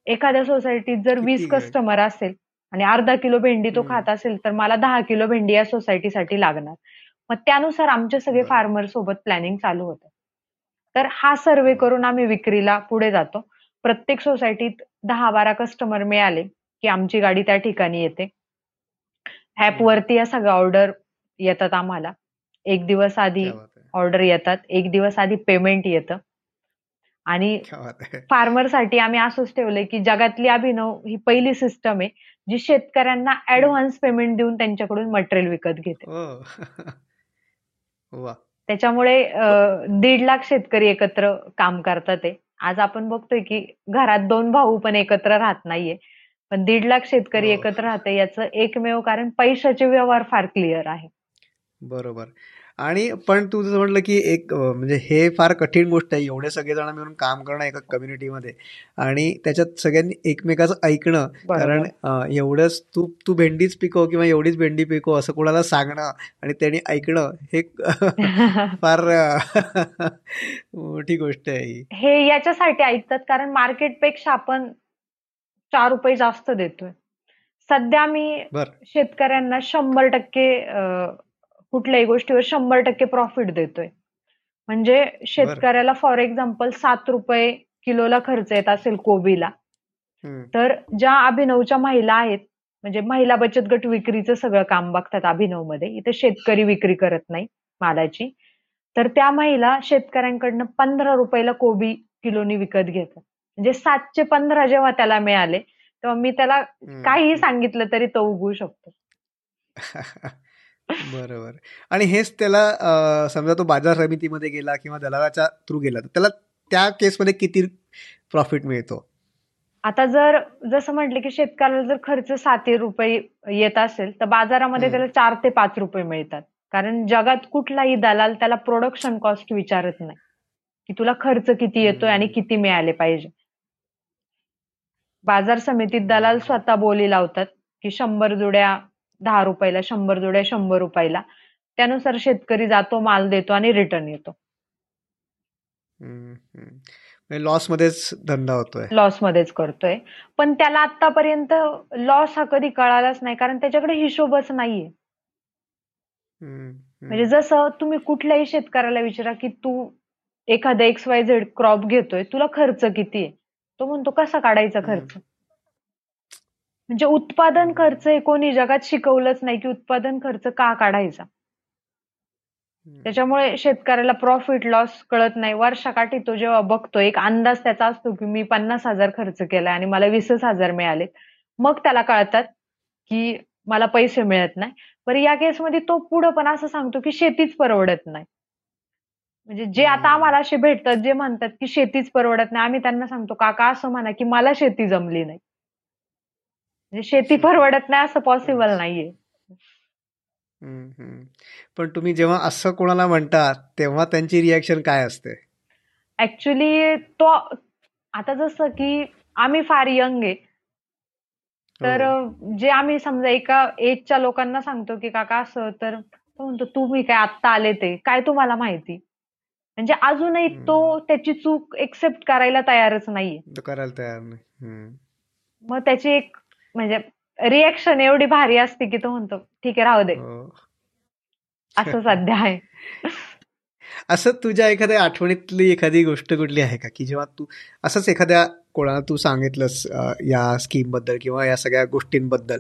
एखाद्या सोसायटीत जर वीस? कस्टमर असेल आणि अर्धा किलो भेंडी तो. खात असेल तर मला दहा किलो भेंडी या सोसायटीसाठी लागणार मग त्यानुसार आमचे सगळे. फार्मर सोबत प्लॅनिंग चालू होतं तर हा सर्वे करून आम्ही विक्रीला पुढे जातो प्रत्येक सोसायटीत दहा बारा कस्टमर मिळाले की आमची गाडी त्या ठिकाणी येते. ऍप वरती या सगळ्या ऑर्डर येतात आम्हाला. एक दिवस आधी क्या बात आहे. ऑर्डर येतात एक दिवस आधी पेमेंट येतं. आणि क्या बात आहे. फार्मरसाठी आम्ही असंच ठेवलंय की जगातली अभिनव ही पहिली सिस्टम आहे जी शेतकऱ्यांना ऍडव्हान्स पेमेंट देऊन त्यांच्याकडून मटेरियल विकत घेते. वा. त्याच्यामुळे अं, दीड लाख शेतकरी एकत्र काम करतात आहे. आज आपण बघतोय की घरात दोन भाऊ पण एकत्र राहत नाहीये. पण दीड लाख शेतकरी हो. एकत्र राहते याचं एकमेव कारण पैशाचे व्यवहार फार क्लिअर आहे. बरोबर. आणि पण तू जसं म्हटलं की एक म्हणजे हे फार कठीण गोष्ट आहे. एवढे सगळेजण मिळून काम करणं एका कम्युनिटीमध्ये आणि त्याच्यात सगळ्यांनी एकमेकाचं ऐकणं. कारण एवढंच तू तू भेंडीच पिकव किंवा एवढीच भेंडी पिकव असं कोणाला सांगणं आणि त्यांनी ऐकणं हे फार मोठी गोष्ट आहे ही. याच्यासाठी ऐकतात कारण मार्केटपेक्षा आपण चार रुपये जास्त देतोय. सध्या मी बरं. शेतकऱ्यांना शंभर टक्के कुठल्याही गोष्टीवर शंभर टक्के प्रॉफिट देतोय. म्हणजे. शेतकऱ्याला फॉर एक्झाम्पल सात रुपये किलोला खर्च येत असेल कोबीला. तर ज्या अभिनवच्या महिला आहेत, म्हणजे महिला बचत गट विक्रीचं सगळं काम बघतात अभिनवमध्ये. इथे शेतकरी विक्री करत नाही मालाची. तर त्या महिला शेतकऱ्यांकडनं पंधरा रुपयाला कोबी किलोनी विकत घेतात. म्हणजे सातचे पंधरा जेव्हा त्याला मिळाले, तेव्हा मी त्याला काहीही. सांगितलं तरी तो उगवू शकतो. बरोबर. आणि हेच त्याला समजा तो बाजार समितीमध्ये गेला किंवा दलालाच्या थ्रू गेला, तर त्याला त्या केसमध्ये किती प्रॉफिट मिळतो? आता जर जसं म्हटलं की शेतकऱ्याला जर खर्च सातही रुपये येत असेल, तर बाजारामध्ये. त्याला चार ते पाच रुपये मिळतात. कारण जगात कुठलाही दलाल त्याला प्रोडक्शन कॉस्ट विचारत नाही, की तुला खर्च किती येतोय आणि. किती मिळाले पाहिजे. बाजार समितीत दलाल. स्वतः बोली लावतात, की 100 जुड्या दहा रुपयाला, 100 जुड्या 100 रुपयाला. त्यानुसार शेतकरी जातो, माल देतो आणि रिटर्न येतो. म्हणजे लॉसमध्येच धंदा होतोय. लॉसमध्येच करतोय. पण त्याला आत्तापर्यंत लॉस हा कधी कळालाच नाही कारण त्याच्याकडे हिशोबच नाहीये. हं, म्हणजे. जसं तुम्ही कुठल्याही शेतकऱ्याला विचारा, की तू एखादा एक्स-वाय-झेड क्रॉप घेतोय, तुला खर्च किती आहे? तो म्हणतो कसा काढायचा. खर्च? म्हणजे उत्पादन. खर्च हे कोणी जगात शिकवलंच नाही, की उत्पादन खर्च का काढायचा? त्याच्यामुळे शेतकऱ्याला प्रॉफिट लॉस कळत नाही. वर्षाकाठी तो जेव्हा बघतो, एक अंदाज त्याचा असतो, की मी 50,000 खर्च केलाय आणि मला 20,000 मिळालेत. मग त्याला कळतात, की मला पैसे मिळत नाही. बरं या केसमध्ये तो पुढं पण असं सांगतो, की शेतीच परवडत नाही. म्हणजे जे आता. आम्हाला असे भेटतात, जे म्हणतात, की शेतीच परवडत नाही. आम्ही त्यांना सांगतो, "काका असं म्हणा, की मला शेती जमली नाही." म्हणजे शेती परवडत नाही असं पॉसिबल. नाहीये. पण तुम्ही जेव्हा असं कोणाला म्हणता, तेव्हा त्यांची रिएक्शन काय असते? ॲक्चुअली तो आता जसं की आम्ही फार यंग आहे. तर हो. जे आम्ही समजा एका एजच्या लोकांना सांगतो, की "काका असं" तर तो म्हणतो, "तुम्ही काय आत्ता आलेत आहे, काय तुम्हाला माहिती?" म्हणजे अजूनही तो. त्याची चूक एक्सेप्ट करायला तयारच नाहीये. तो करायला तयार नाही. मग त्याची एक म्हणजे रिएक्शन एवढी भारी असते, की तो म्हणतो, "ठीक आहे, राहू दे." हो. असं सध्या आहे. असं तुझ्या एखाद्या आठवणीतली एखादी गोष्ट कुठली आहे का, की जेव्हा तू असंच एखाद्या कोणाला तू सांगितलंस या स्कीमबद्दल किंवा या सगळ्या गोष्टींबद्दल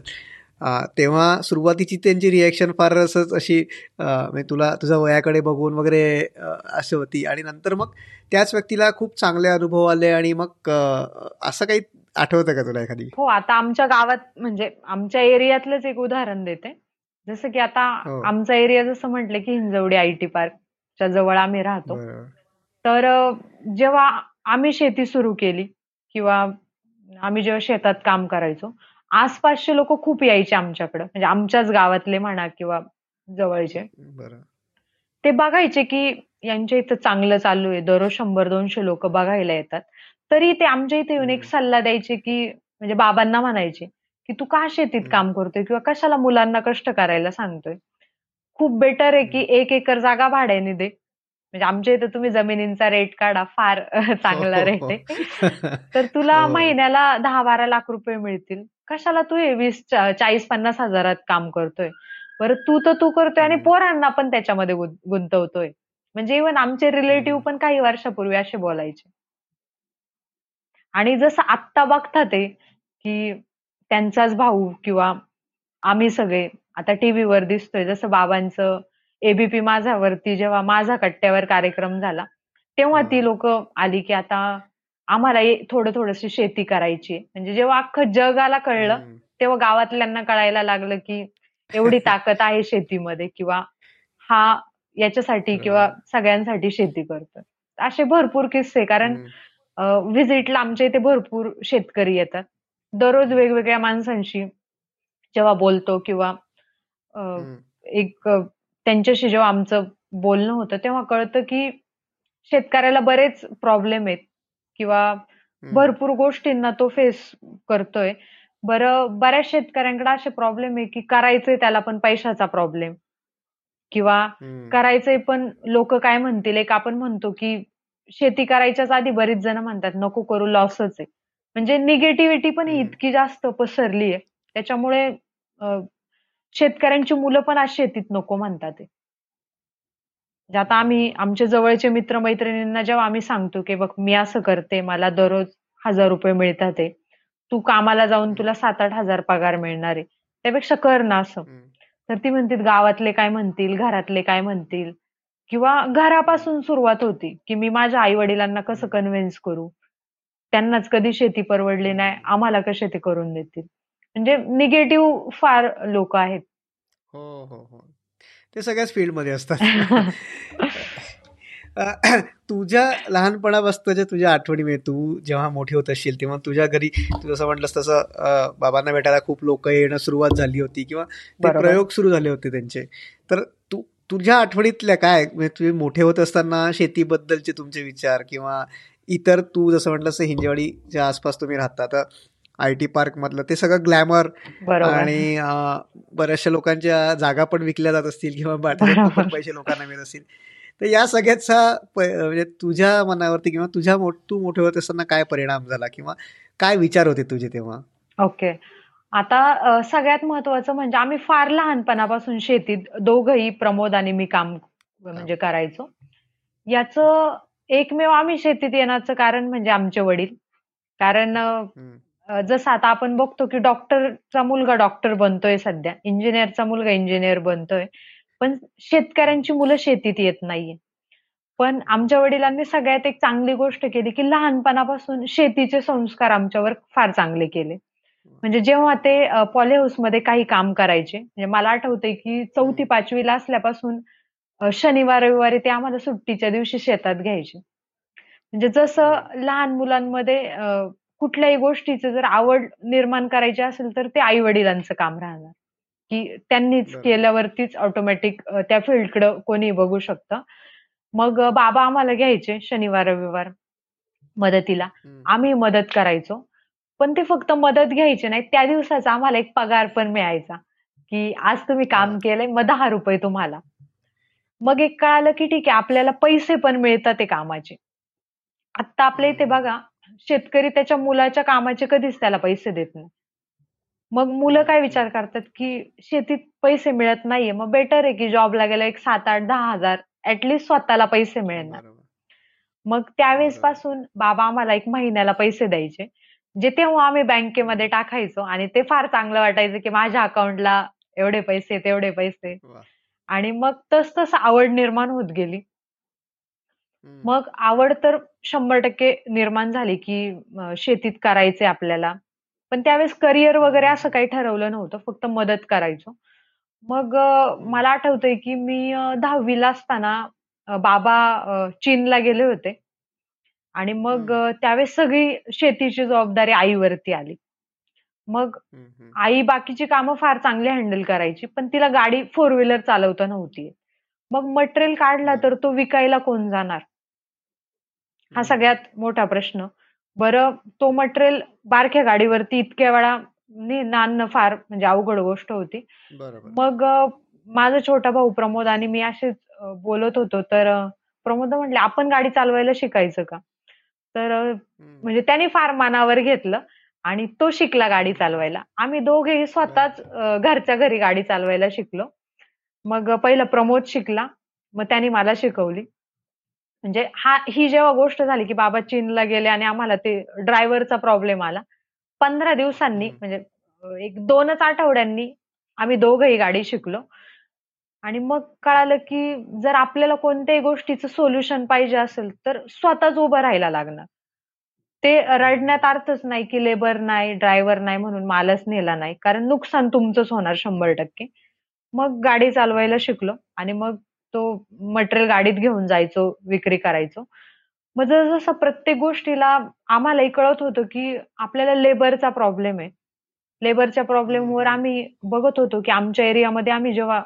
तेव्हा सुरुवातीची त्यांची रिएक्शन फार असंच अशी म्हणजे तुला तुझ्या वयाकडे बघून वगैरे अ, अशी होती आणि नंतर मग त्याच व्यक्तीला खूप चांगले अनुभव आले आणि मग असं काही आठवतं का तुला एखादी? हो, आता आमच्या गावात म्हणजे आमच्या एरियातलंच एक उदाहरण देते. जसं की आता हो. आमचा एरिया जसं म्हटलं, की हिंजवडी आयटी पार्कच्या जवळ आम्ही राहतो. तर जेव्हा आम्ही शेती सुरू केली किंवा आम्ही जेव्हा शेतात काम करायचो, आसपासचे लोकं खूप यायचे आमच्याकडं. म्हणजे आमच्याच गावातले म्हणा किंवा जवळचे. ते बघायचे, की यांच्या इथं चांगलं चालू आहे. दररोज 100-200 लोकं बघायला येतात. तरी ते आमच्या इथे येऊन एक. सल्ला द्यायचे, की म्हणजे बाबांना म्हणायचे, की "तू का शेतीत. काम करतोय किंवा कशाला मुलांना कष्ट करायला सांगतोय? खूप बेटर आहे, की. 1 एकर जागा भाड्याने दे." म्हणजे आमच्या इथं तुम्ही जमिनींचा रेट काढा, फार चांगला रेट हो. आहे. तर तुला हो. महिन्याला 10-12 लाख रुपये मिळतील. कशाला तू हे 20 चा 40-50 हजारात काम करतोय? बरं तू तर तू करतोय आणि. पोरांना पण त्याच्यामध्ये गुंत गुंतवतोय. म्हणजे इव्हन आमचे रिलेटिव्ह. पण काही वर्षापूर्वी असे बोलायचे. आणि जसं आत्ता बघतात आहे, की त्यांचाच भाऊ किंवा आम्ही सगळे आता टीव्हीवर दिसतोय जसं बाबांचं एबीपी माझावरती जेव्हा माझा कट्ट्यावर कार्यक्रम झाला, तेव्हा. ती लोकं आली, की आता आम्हाला हे थोडं-थोडीशी शेती करायची. म्हणजे जेव्हा अख्खं जगाला कळलं. तेव्हा गावातल्यांना कळायला लागलं, की एवढी ताकद आहे शेतीमध्ये किंवा हा याच्यासाठी किंवा सगळ्यांसाठी शेती करतोय असे भरपूर किस्से कारण. व्हिजिटला आमच्या इथे भरपूर शेतकरी येतात दररोज वेगवेगळ्या माणसांशी जेव्हा बोलतो किंवा अ. एक अ, त्यांच्याशी जेव्हा आमचं बोलणं होतं तेव्हा कळतं की शेतकऱ्याला बरेच प्रॉब्लेम आहेत किंवा. भरपूर गोष्टींना तो फेस करतोय बरं बऱ्याच शेतकऱ्यांकडे असे प्रॉब्लेम आहे की करायचंय त्याला पण पैशाचा प्रॉब्लेम किंवा. करायचंय पण लोक काय म्हणतील एक आपण म्हणतो की शेती करायच्याच आधी बरीच जण म्हणतात नको करू लॉसच आहे. म्हणजे निगेटिव्हिटी पण ही. इतकी जास्त पसरली आहे. त्याच्यामुळे शेतकऱ्यांची मुलं पण आज शेतीत नको म्हणतात. म्हणजे आता आम्ही आमच्या जवळचे मित्रमैत्रिणींना जेव्हा आम्ही सांगतो की बघ मी असं करते मला दररोज हजार रुपये मिळतात आहे तू कामाला जाऊन तुला सात आठ हजार पगार मिळणार आहे. त्यापेक्षा कर ना असं. तर ती म्हणतील गावातले काय म्हणतील घरातले काय म्हणतील? किंवा घरापासून सुरुवात होती की मी माझ्या आई वडिलांना कसं कन्व्हिन्स करू? त्यांनाच कधी शेती परवडली नाही आम्हाला कसे ते करून देतील? म्हणजे निगेटिव्ह फार लोक आहेत. हो हो हो. ते सगळ्याच फील्डमध्ये असतात. अ, तुझ्या लहानपणापासूनच्या तुझ्या आठवणी म्हणजे तू जेव्हा मोठी होत असशील तेव्हा तुझ्या घरी तू जसं म्हटलंस तसं अ, बाबांना भेटायला खूप लोक येणं सुरुवात झाली होती किंवा ते बरोबर. प्रयोग सुरू झाले होते त्यांचे. तर तुझ्या आठवणीतल्या काय? म्हणजे तुम्ही मोठे होत असताना शेतीबद्दलचे तुमचे विचार किंवा इतर तू जसं म्हटलंस हिंजवाडीच्या आसपास तुम्ही राहता तर आय टी पार्क मधलं ते सगळं ग्लॅमर आणि बऱ्याचशा लोकांच्या जागा पण विकल्या जात असतील किंवा. पैसे लोकांना मिळत असतील. तर या सगळ्याचा म्हणजे तुझ्या मनावरती किंवा तुझ्या तू मोठे होत असताना काय परिणाम झाला किंवा काय विचार होते तुझे तेव्हा? ओके. आता सगळ्यात महत्वाचं म्हणजे आम्ही फार लहानपणापासून शेतीत दोघंही प्रमोद आणि मी काम म्हणजे करायचो. याचं एकमेव आम्ही शेतीत येण्याचं कारण म्हणजे आमचे वडील. कारण जसं आता आपण बघतो की डॉक्टरचा मुलगा डॉक्टर बनतोय सध्या. इंजिनियरचा मुलगा इंजिनियर बनतोय. पण शेतकऱ्यांची मुलं शेतीत येत नाहीये. पण आमच्या वडिलांनी सगळ्यात एक चांगली गोष्ट केली की लहानपणापासून शेतीचे संस्कार आमच्यावर फार चांगले केले. म्हणजे जेव्हा ते पॉली हाऊसमध्ये काही काम करायचे म्हणजे मला आठवतंय की चौथी पाचवीला असल्यापासून शनिवार रविवारी ते आम्हाला सुट्टीच्या दिवशी शेतात घ्यायचे. म्हणजे जसं लहान मुलांमध्ये कुठल्याही गोष्टीचं जर आवड निर्माण करायची असेल तर ते आई वडिलांचं काम राहणार. की त्यांनीच. केल्यावरतीच ऑटोमॅटिक त्या फील्डकडे कोणी बघू शकतं. मग बाबा आम्हाला घ्यायचे शनिवार रविवार मदतीला. आम्ही मदत करायचो. पण ते फक्त मदत घ्यायचे नाही त्या दिवसाचा आम्हाला एक पगार पण मिळायचा की आज तुम्ही काम. केलंय मग दहा रुपये तुम्हाला मग एक कळालं की ठीक आहे आपल्याला पैसे पण मिळतात ते कामाचे आता आपल्या इथे. बघा शेतकरी त्याच्या मुलाच्या कामाचे कधीच त्याला पैसे देत नाही मग मुलं काय विचार करतात की शेतीत पैसे मिळत नाहीये मग बेटर आहे की जॉबला गेला एक सात आठ दहा हजार ऍटलिस्ट स्वतःला पैसे मिळणार. मग त्यावेळेस. पासून बाबा आम्हाला एक महिन्याला पैसे द्यायचे जे तेव्हा आम्ही बँकेमध्ये टाकायचो आणि ते फार चांगलं वाटायचं की माझ्या अकाउंटला एवढे पैसे तेवढे पैसे. आणि मग तस तस आवड निर्माण होत गेली. मग आवड तर शंभर टक्के निर्माण झाली की शेतीत करायचे आपल्याला. पण त्यावेळेस करिअर वगैरे असं काही ठरवलं नव्हतं फक्त मदत करायचो. मग मला आठवतंय की मी दहावीला असताना बाबा चीनला गेले होते. आणि मग त्यावेळेस सगळी शेतीची जबाबदारी आईवरती आली. मग. आई बाकीची कामं फार चांगली हँडल करायची पण तिला गाडी फोर व्हीलर चालवता नव्हती. मग मटेरियल काढला तर तो विकायला कोण जाणार? हा. सगळ्यात मोठा प्रश्न. बरं तो मटेरियल बारक्या गाडीवरती इतक्या वेळा ने- आणणं फार म्हणजे अवघड गोष्ट होती. मग माझा छोटा भाऊ प्रमोद आणि मी असेच बोलत होतो. तर प्रमोद म्हटले आपण गाडी चालवायला शिकायचं का? तर. म्हणजे त्याने फार मनावर घेतलं आणि तो शिकला गाडी चालवायला. आम्ही दोघेही स्वतःच घरच्या घरी गाडी चालवायला शिकलो. मग पहिलं प्रमोद शिकला. मग त्याने मला शिकवली. म्हणजे हा ही जेव्हा गोष्ट झाली की बाबा चीनला गेले आणि आम्हाला ते ड्रायव्हरचा प्रॉब्लेम आला पंधरा दिवसांनी. म्हणजे एक दोनच आठवड्यांनी आम्ही दोघंही गाडी शिकलो. आणि मग कळालं की जर आपल्याला कोणत्याही गोष्टीचं सोल्युशन पाहिजे असेल तर स्वतःच उभं राहायला लागणार ते रडण्यात अर्थच नाही की लेबर नाही ड्रायव्हर नाही म्हणून मालच नेला नाही कारण नुकसान तुमचंच होणार शंभर टक्के मग गाडी चालवायला शिकलो आणि मग तो मटेरियल गाडीत घेऊन जायचो, विक्री करायचो. मग जसं प्रत्येक गोष्टीला आम्हालाही कळत होतं, की आपल्याला लेबरचा प्रॉब्लेम आहे. लेबरच्या प्रॉब्लेमवर आम्ही बघत होतो, की आमच्या एरियामध्ये आम्ही जेव्हा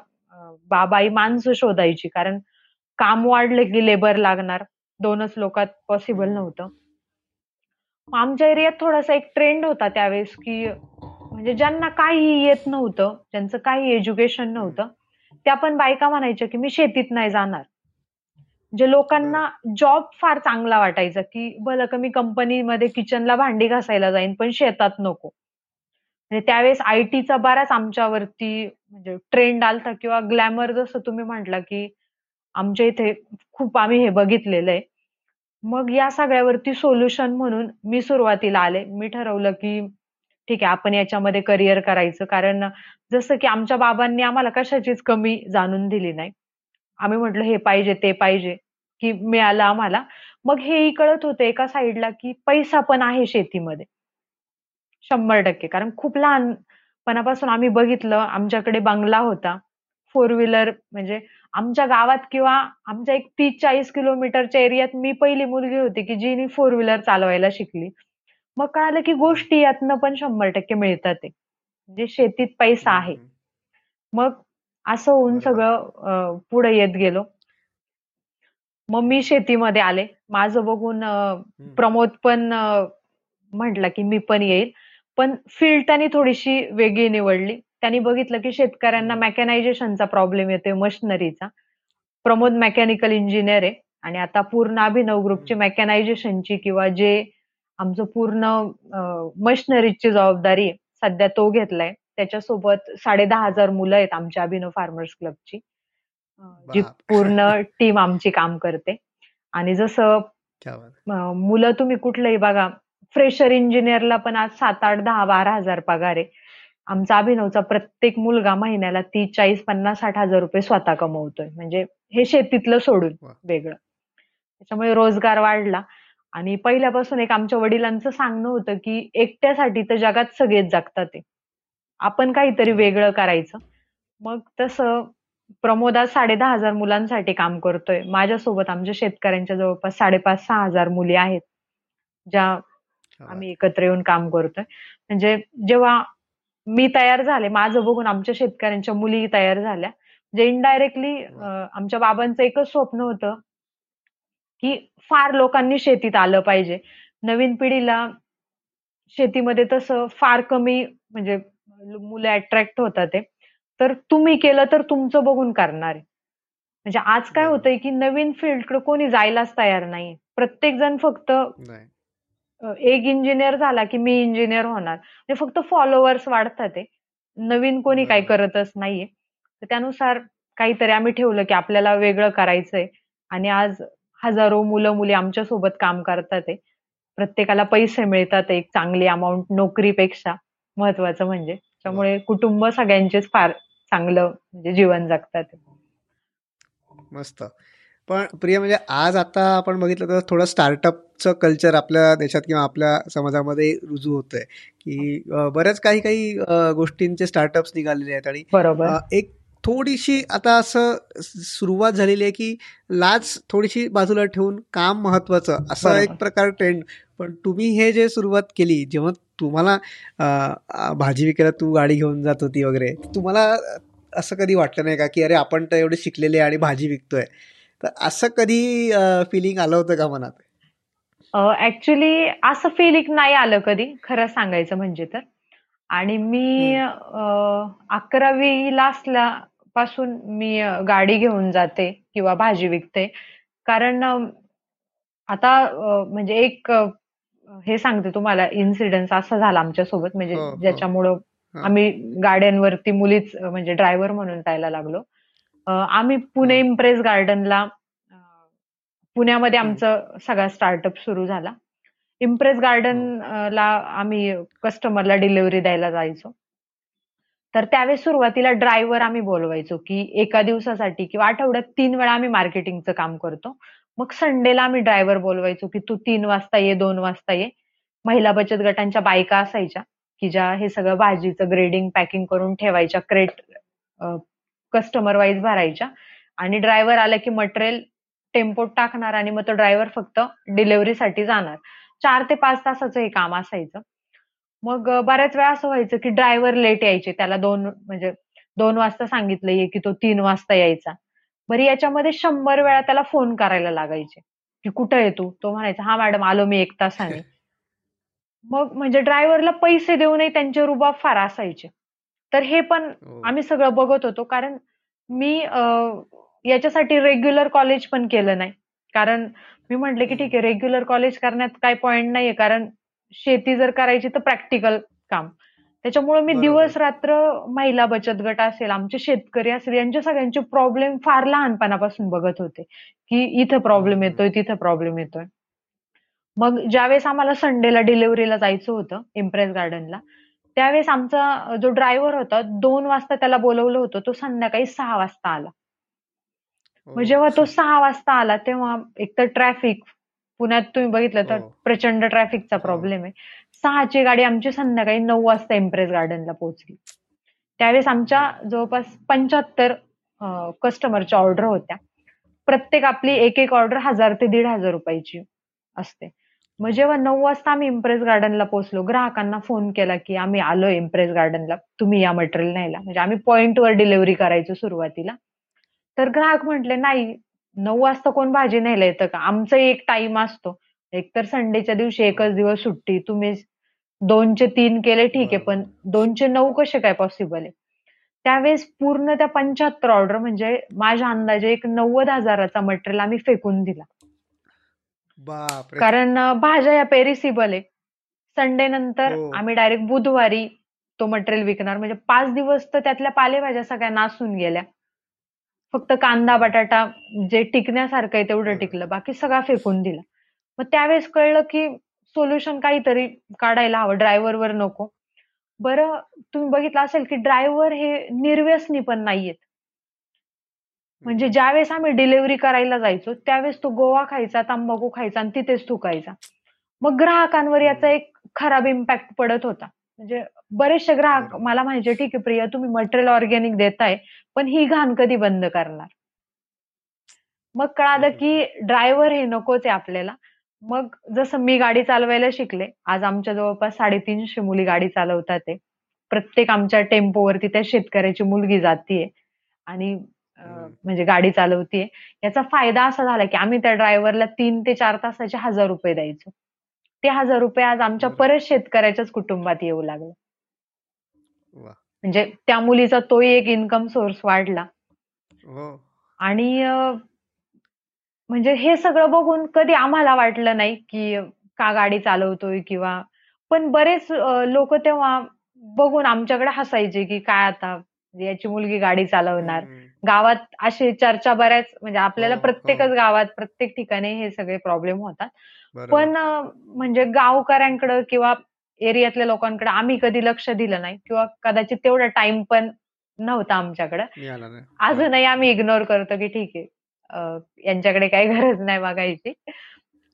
बाबाई माणसं शोधायची कारण काम वाढलं की लेबर लागणार. दोनच लोकात पॉसिबल नव्हतं. आमच्या एरियात थोडासा एक ट्रेंड होता त्यावेळेस, की म्हणजे ज्यांना काहीही येत नव्हतं, ज्यांचं काही एज्युकेशन नव्हतं, त्या पण बायका म्हणायच्या, की मी शेतीत नाही जाणार. म्हणजे लोकांना जॉब फार चांगला वाटायचा, की भलं का मी कंपनीमध्ये किचनला भांडी घासायला जाईन, पण शेतात नको. म्हणजे त्यावेळेस आयटीचा बराच आमच्यावरती म्हणजे ट्रेंड आलता किंवा ग्लॅमर जसं तुम्ही म्हटला, की आमच्या इथे खूप आम्ही हे बघितलेलं आहे. मग या सगळ्यावरती सोल्युशन म्हणून मी सुरुवातीला आले. मी ठरवलं, की ठीक आहे आपण याच्यामध्ये करियर करायचं. कारण जसं की आमच्या बाबांनी आम्हाला कशाचीच कमी जाणून दिली नाही. आम्ही म्हटलं हे पाहिजे, ते पाहिजे, की मिळालं आम्हाला. मग हेही कळत होतं एका साईडला की पैसा पण आहे शेतीमध्ये. 100% कारण खूप लहानपणापासून आम्ही बघितलं आमच्याकडे बंगला होता. फोर व्हीलर म्हणजे आमच्या गावात किंवा आमच्या एक 30-40 किलोमीटरच्या एरियात मी पहिली मुलगी होती, की जिने फोर व्हीलर चालवायला शिकली. मग कळालं, की गोष्टी यातनं पण 100% मिळतात आहे. म्हणजे शेतीत पैसा आहे. मग असं होऊन सगळं पुढे येत गेलो. मग मी शेतीमध्ये आले. माझं बघून प्रमोद पण म्हटला, की मी पण येईल. पण फील्ड त्यांनी थोडीशी वेगळी निवडली. त्यांनी बघितलं, की शेतकऱ्यांना मेकॅनायझेशनचा प्रॉब्लेम येतोय मशिनरीचा. प्रमोद मेकॅनिकल इंजिनिअर आहे आणि आता पूर्ण अभिनव ग्रुपची मेकॅनायझेशनची किंवा जे आमचं पूर्ण मशिनरीची जबाबदारी आहे, सध्या तो घेतलाय. त्याच्यासोबत 10,500 मुलं आहेत आमच्या अभिनव फार्मर्स क्लबची. जी पूर्ण टीम आमची काम करते. आणि जसं मुलं तुम्ही कुठलंही बघा, फ्रेशर इंजिनिअरला पण आज 7, 8, 10, 12,000 पगार आहे. आमचा अभिनवचा प्रत्येक मुलगा महिन्याला 30, 40, 50, 60,000 रुपये स्वतः कमवतोय. म्हणजे हे शेतीतलं सोडून वेगळं. त्याच्यामुळे रोजगार वाढला आणि पहिल्यापासून एक आमच्या वडिलांचं सांगणं होतं, की एकट्यासाठी तर जगात सगळेच जगतात आहे. आपण काहीतरी वेगळं करायचं. मग तसं प्रमोद आज 10,500 मुलांसाठी काम करतोय. माझ्यासोबत आमच्या शेतकऱ्यांच्या जवळपास 5,500-6,000 मुली आहेत. ज्या आम्ही एकत्र येऊन काम करतोय. म्हणजे जेव्हा मी तयार झाले, माझं बघून आमच्या शेतकऱ्यांच्या मुली तयार झाल्या. म्हणजे इनडायरेक्टली आमच्या बाबांचं एकच स्वप्न होतं, की फार लोकांनी शेतीत आलं पाहिजे. नवीन पिढीला शेतीमध्ये तसं फार कमी म्हणजे मुलं अट्रॅक्ट होतात आहे. तर तुम्ही केलं तर तुमचं बघून करणार. म्हणजे आज काय होतंय, की नवीन फील्डकडे कोणी जायलाच तयार नाहीये. प्रत्येक जण फक्त एक इंजिनिअर झाला, की मी इंजिनिअर होणार. म्हणजे फक्त फॉलोवर्स वाढतात आहे. नवीन कोणी काही करतच नाहीये. तर त्यानुसार काहीतरी आम्ही ठेवलं, की आपल्याला वेगळं करायचंय आणि आज हजारो मुलं-मुली आमच्यासोबत काम करतात आहे. प्रत्येकाला पैसे मिळतात एक चांगली अमाउंट नोकरीपेक्षा महत्वाचं म्हणजे. त्यामुळे कुटुंब सगळ्यांचेच फार चांगलं म्हणजे जीवन जगतात. मस्त. पण प्रिया म्हणजे आज आता आपण बघितलं तर थोडं स्टार्टअपचं कल्चर आपल्या देशात किंवा आपल्या समाजामध्ये रुजू होतंय, की बऱ्याच काही काही गोष्टींचे स्टार्टअप्स निघालेले आहेत आणि. एक थोडीशी आता असं सुरुवात झालेली आहे, की लाज थोडीशी बाजूला ठेवून काम महत्वाचं असा एक प्रकार ट्रेंड. पण तुम्ही हे जे सुरुवात केली, जेव्हा तुम्हाला भाजी विकायला तू गाडी घेऊन जात होती वगैरे, तुम्हाला असं कधी वाटलं नाही का, की अरे आपण तर एवढे शिकलेले आणि भाजी विकतोय. तर असं कधी फिलिंग आलं होतं का मनात? ऍक्च्युली असं फिलिंग नाही आलं कधी खरं सांगायचं म्हणजे तर. आणि मी अकरावीला असल्यापासून मी गाडी घेऊन जाते किंवा भाजी विकते. कारण आता म्हणजे एक हे सांगते तुम्हाला इन्सिडन्स असा झाला आमच्यासोबत म्हणजे हो, हो. ज्याच्यामुळं आम्ही गाड्यांवरती मुलीच म्हणजे ड्रायव्हर म्हणून जायला लागलो. आम्ही पुणे इम्प्रेस गार्डनला पुण्यामध्ये आमचं सगळा स्टार्टअप सुरू झाला. इम्प्रेस गार्डनला आम्ही कस्टमरला डिलिव्हरी द्यायला जायचो. तर त्यावेळेस सुरुवातीला ड्रायव्हर आम्ही बोलवायचो, की एका दिवसासाठी किंवा आठवड्यात तीन वेळा आम्ही मार्केटिंगचं काम करतो. मग संडेला आम्ही ड्रायव्हर बोलवायचो, की तू तीन वाजता ये, दोन वाजता ये. महिला बचत गटांच्या बायका असायच्या, की ज्या हे सगळं भाजीचं ग्रेडिंग, पॅकिंग करून ठेवायच्या क्रेट कस्टमर वाईज भरायच्या आणि ड्रायव्हर आला की मटेरियल टेम्पोत टाकणार आणि मग तो ड्रायव्हर फक्त डिलिव्हरीसाठी जाणार. चार ते पाच तासाचं हे काम असायचं. मग बऱ्याच वेळा असं व्हायचं की ड्रायव्हर लेट यायचे. त्याला 2 म्हणजे 2 वाजता सांगितलं ये, की तो 3 वाजता यायचा. बरं याच्यामध्ये 100 वेळा त्याला फोन करायला लागायचे, की "कुठे आहे तू?" तो म्हणायचा, "हां मॅडम आलो मी 1 तासाने." मग म्हणजे ड्रायव्हरला पैसे देऊनही त्यांचे रुबाब फार असायचे. तर हे पण हो. आम्ही सगळं बघत होतो. कारण मी याच्यासाठी रेग्युलर कॉलेज पण केलं नाही. कारण मी म्हटले, की. ठीक आहे रेग्युलर कॉलेज करण्यात काही पॉइंट नाहीये. कारण शेती जर करायची तर प्रॅक्टिकल काम. त्याच्यामुळे मी बरोबर. दिवस-रात्र महिला बचत गट असेल, आमचे शेतकरी असतील, यांचे सगळ्यांचे प्रॉब्लेम फार लहानपणापासून बघत होते, की इथं प्रॉब्लेम. येतोय, तिथं प्रॉब्लेम येतोय. मग ज्यावेळेस आम्हाला संडेला डिलिव्हरीला जायचं होतं इम्प्रेस गार्डनला, त्यावेळेस आमचा जो ड्रायव्हर होता 2 वाजता त्याला बोलावलं होतं. तो संध्याकाळी 6 वाजता आला. मग हो. जेव्हा तो 6 वाजता आला तेव्हा एकतर ट्रॅफिक, पुण्यात तुम्ही बघितलं तर हो. प्रचंड ट्रॅफिकचा हो. प्रॉब्लेम आहे. 6 ची गाडी आमची संध्याकाळी 9 वाजता इम्प्रेस गार्डनला पोहोचली. त्यावेळेस आमच्या हं. जवळपास 75 अ, कस्टमरच्या ऑर्डर होत्या. प्रत्येक आपली एक-एक ऑर्डर 1000 ते ₹1,500 ची असते. मग जेव्हा 9 वाजता आम्ही इम्प्रेस गार्डनला पोहोचलो, ग्राहकांना फोन केला, की आम्ही आलोय इम्प्रेस गार्डनला, तुम्ही या मटेरियल न्यायला. म्हणजे आम्ही पॉइंटवर डिलिव्हरी करायचो सुरुवातीला. तर ग्राहक म्हटले, "नाही, 9 वाजता कोण भाजी न्यायला येतं का? आमचाही एक टाईम असतो. एकतर संडेच्या दिवशी एकच दिवस सुट्टी. तुम्ही 2 चे 3 केले ठीक आहे, पण बरोबर. 2 चे 9 कसे काय पॉसिबल आहे?" त्यावेळेस पूर्ण त्या 75 ऑर्डर म्हणजे माझ्या अंदाजे एक 90,000 चा मटेरियल आम्ही फेकून दिला. बापरे! कारण भाज्या या पेरिसिबल आहे. संडे नंतर हो. आम्ही डायरेक्ट बुधवारी तो मटेरियल विकणार. म्हणजे 5 दिवस तर त्यातल्या पालेभाज्या सगळ्या नासून गेल्या. फक्त कांदा, बटाटा जे टिकण्यासारखं आहे तेवढं बरोबर. टिकलं. बाकी सगळा फेकून दिला. मग त्यावेळेस कळलं, की सोल्युशन काहीतरी काढायला हवं. ड्रायव्हरवर नको. बरं तुम्ही बघितलं असेल, की ड्रायव्हर हे निर्व्यसनी पण नाहीयेत. म्हणजे. ज्यावेळेस आम्ही डिलिव्हरी करायला जायचो, त्यावेळेस तो गोवा खायचा, तंबाखू खायचा आणि तिथेच थुकायचा. मग ग्राहकांवर याचा. एक खराब इम्पॅक्ट पडत होता. म्हणजे बरेचसे ग्राहक. मला म्हणायचे, "ठीक आहे प्रिया, तुम्ही मटेरियल ऑर्गॅनिक देताय, पण ही घाण कधी बंद करणार?" मग कळालं. की ड्रायव्हर हे नकोच आहे आपल्याला. मग जसं मी गाडी चालवायला शिकले, आज आमच्या जवळपास 350 मुली गाडी चालवतात आहे. प्रत्येक आमच्या टेम्पोवरती त्या शेतकऱ्याची मुलगी जातीये आणि. म्हणजे गाडी चालवतीये. याचा फायदा असा झाला, की आम्ही त्या ड्रायव्हरला 3 ते 4 तासाचे ₹1000 द्यायचो. ते ₹1000 आज आमच्या. परत शेतकऱ्याच्याच कुटुंबात येऊ लागले. म्हणजे त्या मुलीचा तोही एक इन्कम सोर्स वाढला. हो. आणि म्हणजे हे सगळं बघून कधी आम्हाला वाटलं नाही, की का गाडी चालवतोय किंवा पण बरेच लोकं तेव्हा बघून आमच्याकडे हसायचे, की काय आता याची मुलगी गाडी चालवणार. गावात अशी चर्चा बऱ्याच म्हणजे आपल्याला हो, प्रत्येकच हो. गावात, प्रत्येक ठिकाणी हे सगळे प्रॉब्लेम होतात. पण म्हणजे गावकऱ्यांकडं किंवा एरियातल्या लोकांकडे आम्ही कधी लक्ष दिलं नाही किंवा कदाचित तेवढा टाईम पण नव्हता आमच्याकडं. अजूनही आम्ही इग्नोर करतो, की ठीक आहे यांच्याकडे काही गरज नाही बघायची.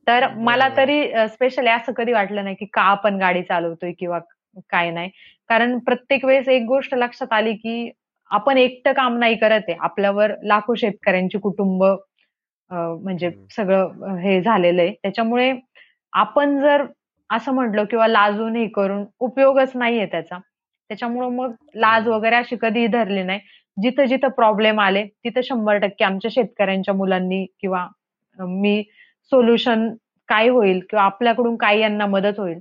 तर मला. तरी स्पेशली असं कधी वाटलं नाही, की का आपण गाडी चालवतोय किंवा काय नाही. कारण प्रत्येक वेळेस एक गोष्ट लक्षात आली, की आपण एकटं काम नाही करत आहे. आपल्यावर लाखो शेतकऱ्यांची कुटुंब म्हणजे. सगळं हे झालेलं आहे. त्याच्यामुळे आपण जर असं म्हटलं किंवा लाजून हे करून उपयोगच नाहीये त्याचा. त्याच्यामुळं मग लाज. वगैरे अशी कधीही धरली नाही. जिथं-जिथं प्रॉब्लेम आले, तिथं 100% आमच्या शेतकऱ्यांच्या मुलांनी किंवा मी सोल्युशन काय होईल किंवा आपल्याकडून काय यांना मदत होईल,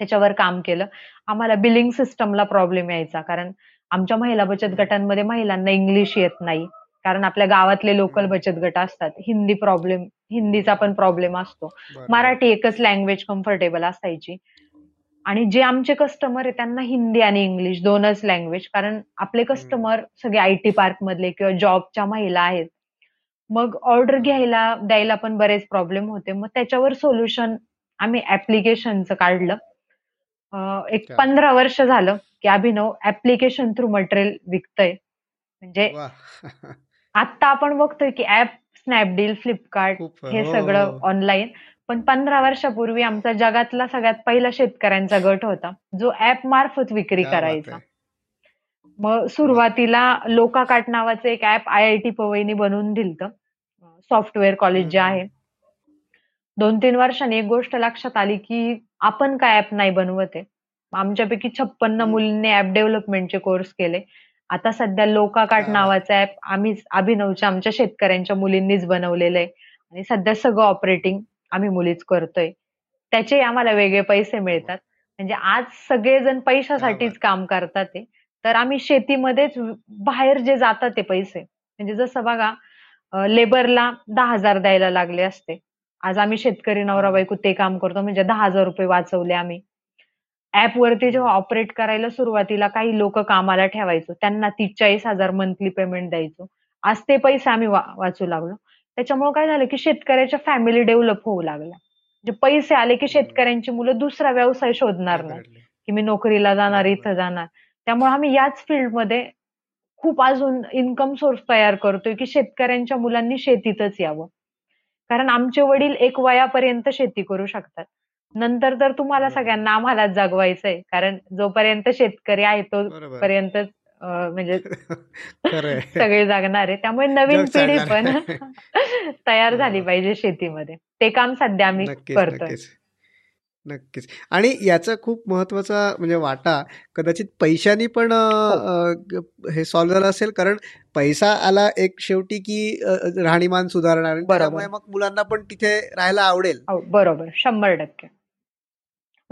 त्याच्यावर काम केलं. आम्हाला बिलिंग सिस्टमला प्रॉब्लेम यायचा. कारण आमच्या महिला बचत. गटांमध्ये महिलांना इंग्लिश येत नाही. कारण आपल्या गावातले लोकल. बचत गट असतात. हिंदी प्रॉब्लेम हिंदीचा पण प्रॉब्लेम असतो. मराठी एकच लँग्वेज कम्फर्टेबल असायची. आणि जे आमचे कस्टमर आहे त्यांना हिंदी आणि इंग्लिश 2च लँग्वेज कारण आपले. कस्टमर सगळे आय-टी पार्कमधले किंवा जॉबच्या महिला आहेत. मग ऑर्डर. घ्यायला, द्यायला पण बरेच प्रॉब्लेम होते. मग त्याच्यावर सोल्युशन आम्ही ॲप्लिकेशनचं काढलं. एक 15 वर्ष झालं, की अभिनव ॲप्लिकेशन थ्रू मटेरियल विकतंय. म्हणजे! आत्ता आपण बघतोय, की Snapdeal, Flipkart खूप हे हो, सगळं. ऑनलाईन. पण 15 वर्षापूर्वी आमचा जगातला सगळ्यात पहिला शेतकऱ्यांचा गट होता, जो ॲप मार्फत विक्री करायचा. मग सुरुवातीला लोकाकाट नावाचं एक ऍप आय आय टी पवईनी बनवून दिलत सॉफ्टवेअर कॉलेज जे आहे दोन तीन वर्षांनी एक गोष्ट लक्षात आली की आपण काय ऍप नाही बनवत आहे आमच्यापैकी छप्पन्न. मुलींनी ऍप डेव्हलपमेंटचे कोर्स केले. आता सध्या लोकाकाट हा. नावाचा ऍप आम्हीच अभिनवच्या आमच्या शेतकऱ्यांच्या मुलींनीच बनवलेलं आहे आणि सध्या सगळं ऑपरेटिंग आम्ही मुलीच करतोय. त्याचे आम्हाला वेगळे पैसे मिळतात. म्हणजे आज सगळेजण पैशासाठीच काम करतात ते. तर आम्ही शेतीमध्येच बाहेर जे जातात ते पैसे. म्हणजे जसं बघा लेबरला दहा हजार द्यायला लागले असते. आज आम्ही शेतकरी नवरा बायको ते काम करतो. म्हणजे दहा हजार रुपये वाचवले आम्ही. ऍप वरती जेव्हा ऑपरेट करायला सुरुवातीला काही लोक कामाला ठेवायचो. त्यांना तीस चाळीस हजार मंथली पेमेंट द्यायचो. आज ते पैसे आम्ही वाचू लागलो. त्याच्यामुळे काय झालं की शेतकऱ्याच्या फॅमिली डेव्हलप होऊ लागल्या. म्हणजे पैसे आले की शेतकऱ्यांची मुलं दुसरा व्यवसाय शोधणार नाही. की मी नोकरीला जाणार. इथं जाणार. त्यामुळे आम्ही याच फील्डमध्ये खूप अजून इन्कम सोर्स तयार करतोय की शेतकऱ्यांच्या मुलांनी शेतीतच यावं. कारण आमचे वडील एक वयापर्यंत शेती करू शकतात. नंतर तर तुम्हाला. सगळ्यांना आम्हालाच जगवायचंय कारण जोपर्यंत शेतकरी आहे बरोबर. तोपर्यंत अं, म्हणजे सगळे जगणार आहे त्यामुळे नवीन पिढी पण. तयार झाली. पाहिजे शेतीमध्ये ते काम सध्या आम्ही करतोय नक्कीच आणि याचा खूप महत्त्वाचा म्हणजे वाटा कदाचित पैशानी पण हो. हे सॉल्व्ह झालं असेल कारण पैसा आला एक शेवटी की राहणीमान सुधारणार. त्यामुळे मग मुलांना पण तिथे राहायला आवडेल हो, बरोबर शंभर टक्के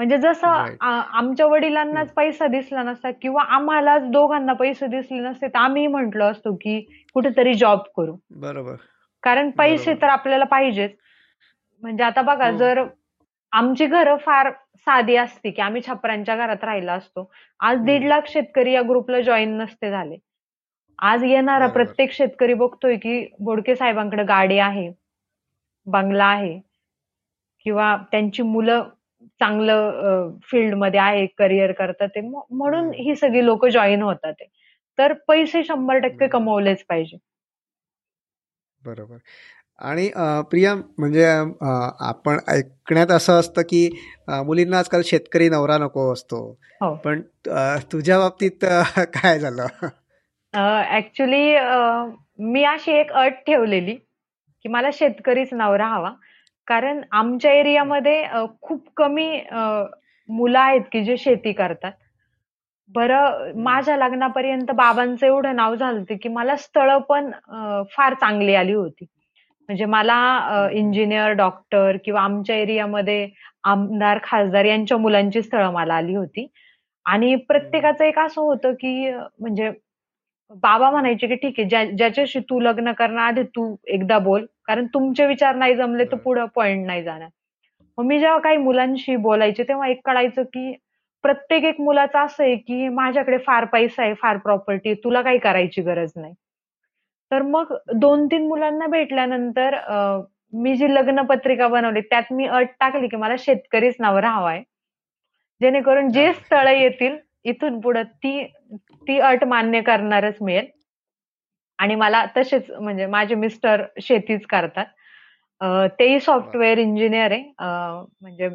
म्हणजे जसं आमच्या वडिलांनाच पैसा दिसला नसता किंवा आम्हालाच दोघांना पैसे दिसले नसते तर आम्ही म्हंटलो असतो की कुठेतरी जॉब करू बरोबर कारण पैसे. तर आपल्याला पाहिजेच म्हणजे आता बघा हो. जर आमची घरं फार साधी असती की आम्ही छपरांच्या घरात राहिला असतो आज. दीड लाख शेतकरी या ग्रुपला जॉईन नसते झाले आज येणारा. प्रत्येक शेतकरी बघतोय की बोडके साहेबांकडे गाडी आहे बंगला आहे किंवा त्यांची मुलं चांगलं फील्डमध्ये आहे करिअर करतात ते म्हणून. ही सगळी लोक जॉईन होतात ते. तर पैसे शंभर टक्के. कमवलेच पाहिजे बरोबर आणि प्रिया म्हणजे आपण ऐकण्यात असं असतं की मुलींना आजकाल शेतकरी नवरा नको असतो हो. पण तुझ्या बाबतीत काय झालं ऍक्च्युली मी अशी एक अट ठेवलेली की मला शेतकरीच नवरा हवा कारण आमच्या एरियामध्ये खूप कमी मुलं आहेत की जे शेती करतात. बरं माझ्या लग्नापर्यंत बाबांचं एवढं नाव झालं की मला स्थळं पण फार चांगली आली होती. म्हणजे मला इंजिनियर डॉक्टर किंवा आमच्या एरियामध्ये आमदार खासदार यांच्या मुलांची स्थळं मला आली होती. आणि प्रत्येकाचं एक असं होतं की म्हणजे बाबा म्हणायचे की ठीक आहे ज्या- ज्याच्याशी तू लग्न करणार आधी तू एकदा बोल. कारण तुमचे विचार नाही जमले तर. पुढं पॉइंट नाही जाणार मग मी जेव्हा काही मुलांशी बोलायचे तेव्हा एक कळायचं की प्रत्येक एक मुलाचं असं आहे की माझ्याकडे फार पैसा आहे फार प्रॉपर्टी तुला काही करायची गरज नाही तर मग दोन तीन मुलांना भेटल्यानंतर मी जी लग्न पत्रिका बनवली त्यात मी अट टाकली की मला शेतकरीच नवरा हवाय जेणेकरून जे. स्थळ येतील इथून पुढे ती ती अट मान्य करणारच मिळेल आणि मला तसेच म्हणजे माझे मिस्टर शेतीच करतात. तेही सॉफ्टवेअर इंजिनियर आहे. म्हणजे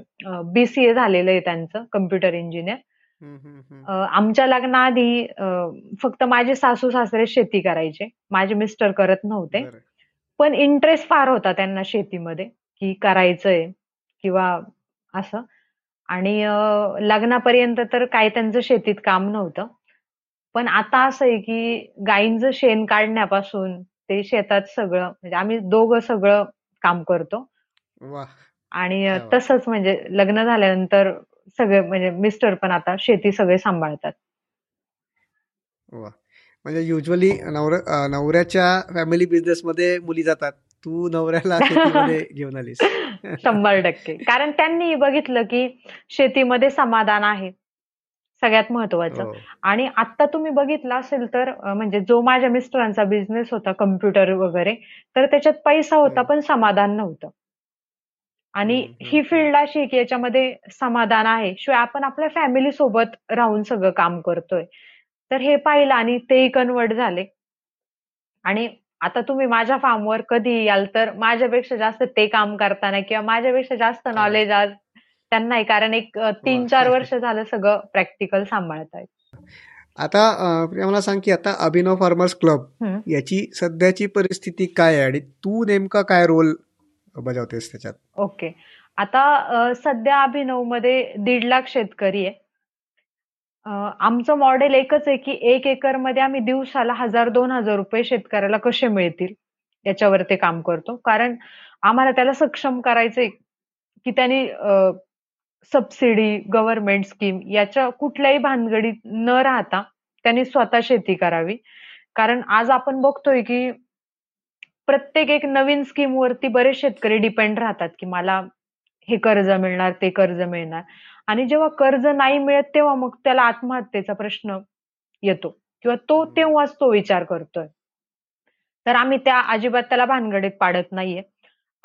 बीसीए झालेलं आहे त्यांचं कम्प्युटर इंजिनियर. आमच्या लग्नाआधी फक्त माझे सासू सासरे शेती करायचे. माझे मिस्टर करत नव्हते. पण इंटरेस्ट फार होता त्यांना शेतीमध्ये की करायचंय किंवा असं. आणि लग्नापर्यंत तर काय त्यांचं शेतीत काम नव्हतं. पण आता असं आहे की गायींचं शेण काढण्यापासून ते शेतात सगळं म्हणजे आम्ही दोघं सगळं काम करतो. आणि. तसंच म्हणजे लग्न झाल्यानंतर सगळे म्हणजे मिस्टर पण आता शेती सगळे सांभाळतात. म्हणजे युजली नवऱ्याच्या फॅमिली बिझनेसमध्ये मुली जातात. तू नवऱ्याला घेऊन आलीस. शंभर टक्के. कारण त्यांनी बघितलं की शेतीमध्ये समाधान आहे. सगळ्यात महत्वाचं. हो. आणि आता तुम्ही बघितलं असेल तर म्हणजे जो माझ्या मिस्टरांचा बिझनेस होता कम्प्युटर वगैरे तर त्याच्यात पैसा होता. पण समाधान नव्हतं. आणि ही फील्ड अशी आहे की याच्यामध्ये समाधान आहे. शिवाय आपण आपल्या फॅमिली सोबत राहून सगळं काम करतोय. तर हे पाहिलं आणि तेही कन्वर्ट झाले. आणि आता तुम्ही माझ्या फार्मवर कधी याल तर माझ्यापेक्षा जास्त ते काम करताना किंवा माझ्यापेक्षा जास्त नॉलेज आज त्यांना कारण एक तीन. चार वर्ष झालं सगळं प्रॅक्टिकल सांभाळतायत. आता मला सांग की आता अभिनव फार्मर्स क्लब. याची सध्याची परिस्थिती काय आहे आणि तू नेमका काय रोल बजावतेस त्याच्यात? ओके. आता सध्या अभिनवमध्ये दीड लाख शेतकरी आहे. आमचं मॉडेल एकच आहे की एक एकरमध्ये आम्ही दिवसाला हजार दोन हजार रुपये शेतकऱ्याला कसे मिळतील याच्यावर ते काम करतो. कारण आम्हाला त्याला सक्षम करायचंय की त्यांनी सबसिडी गव्हर्नमेंट स्कीम याच्या कुठल्याही भानगडीत न राहता त्यांनी स्वतः शेती करावी. कारण आज आपण बघतोय की प्रत्येक एक नवीन स्कीम वरती बरेच शेतकरी डिपेंड राहतात की मला हे कर्ज मिळणार ते कर्ज मिळणार. आणि जेव्हा कर्ज नाही मिळत तेव्हा मग त्याला आत्महत्येचा प्रश्न येतो. किंवा तो तेव्हाच तो विचार करतोय. तर आम्ही त्या अजिबात त्याला भानगडीत पाडत नाहीये.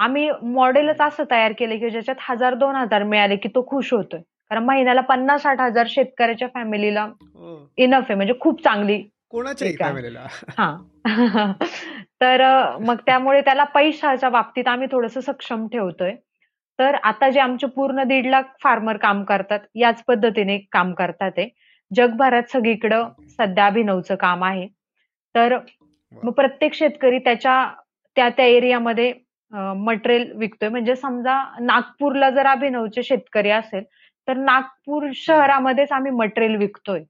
आम्ही मॉडेलच असं तयार केलं की ज्याच्यात हजार दोन हजार मिळाले की तो खुश होतोय. कारण महिन्याला पन्नास साठ हजार शेतकऱ्याच्या फॅमिलीला इनफ आहे. म्हणजे खूप चांगली हा. तर मग त्यामुळे त्याला पैशाच्या बाबतीत आम्ही थोडस सक्षम ठेवतोय. तर आता जे आमचे पूर्ण दीड लाख फार्मर काम करतात याच पद्धतीने काम करतात ते. जगभरात सगळीकडं सध्या अभिनवचं काम आहे. तर मग प्रत्येक शेतकरी त्याच्या त्या त्या एरियामध्ये मटेरियल विकतोय. म्हणजे समजा नागपूरला जर अभिनवचे शेतकरी असेल तर नागपूर शहरामध्येच आम्ही मटेरियल विकतोय.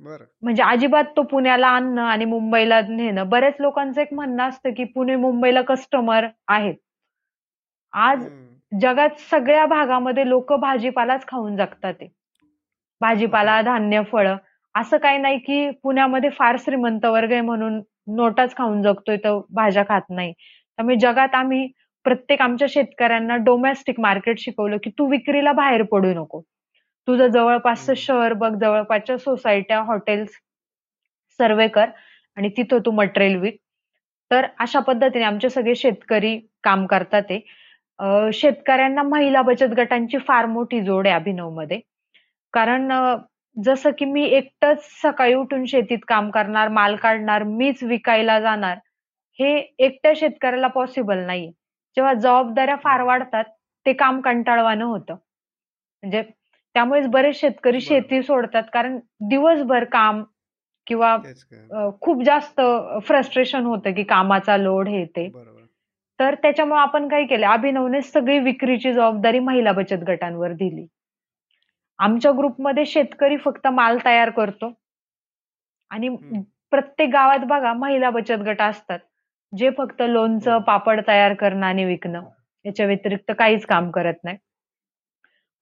बरं. म्हणजे अजिबात तो पुण्याला आणणं आणि मुंबईला नेणं बऱ्याच लोकांचं एक म्हणणं असतं की पुणे मुंबईला कस्टमर आहेत. आज. जगात सगळ्या भागामध्ये लोक भाजीपालाच खाऊन जगतात ते. भाजीपाला धान्य फळं असं काही नाही की पुण्यामध्ये फार श्रीमंत वर्ग आहे म्हणून नोटाच खाऊन जगतोय तर भाज्या खात नाही. त्यामुळे जगात आम्ही प्रत्येक आमच्या शेतकऱ्यांना डोमेस्टिक मार्केट शिकवलं की तू विक्रीला बाहेर पडू नको. तुझं जवळपासचं. शहर बघ जवळपासच्या सोसायट्या हॉटेल्स सर्वे कर आणि तिथं तू मटेरियल विक. तर अशा पद्धतीने आमचे सगळे शेतकरी काम करतात ते. शेतकऱ्यांना महिला बचत गटांची फार मोठी जोड आहे अभिनवमध्ये. कारण अं, जसं की मी एकटंच सकाळी उठून शेतीत काम करणार माल काढणार मीच विकायला जाणार हे एकट्या शेतकऱ्याला पॉसिबल नाहीये. जेव्हा जबाबदाऱ्या फार वाढतात ते काम कंटाळवाणं होतं. म्हणजे त्यामुळेच बरेच शेतकरी. शेती सोडतात कारण दिवसभर काम किंवा तेच काय. अ, खूप जास्त फ्रस्ट्रेशन होतं की कामाचा लोड हे ते. बरोबर. तर त्याच्यामुळे आपण काय केलं? अभिनवने सगळी विक्रीची जबाबदारी महिला बचत गटांवर दिली. आमच्या ग्रुपमध्ये शेतकरी फक्त माल तयार करतो. आणि. प्रत्येक गावात बघा महिला बचत गट असतात. जे फक्त लोणचं. पापड तयार करणं आणि विकणं याच्या व्यतिरिक्त काहीच काम करत नाही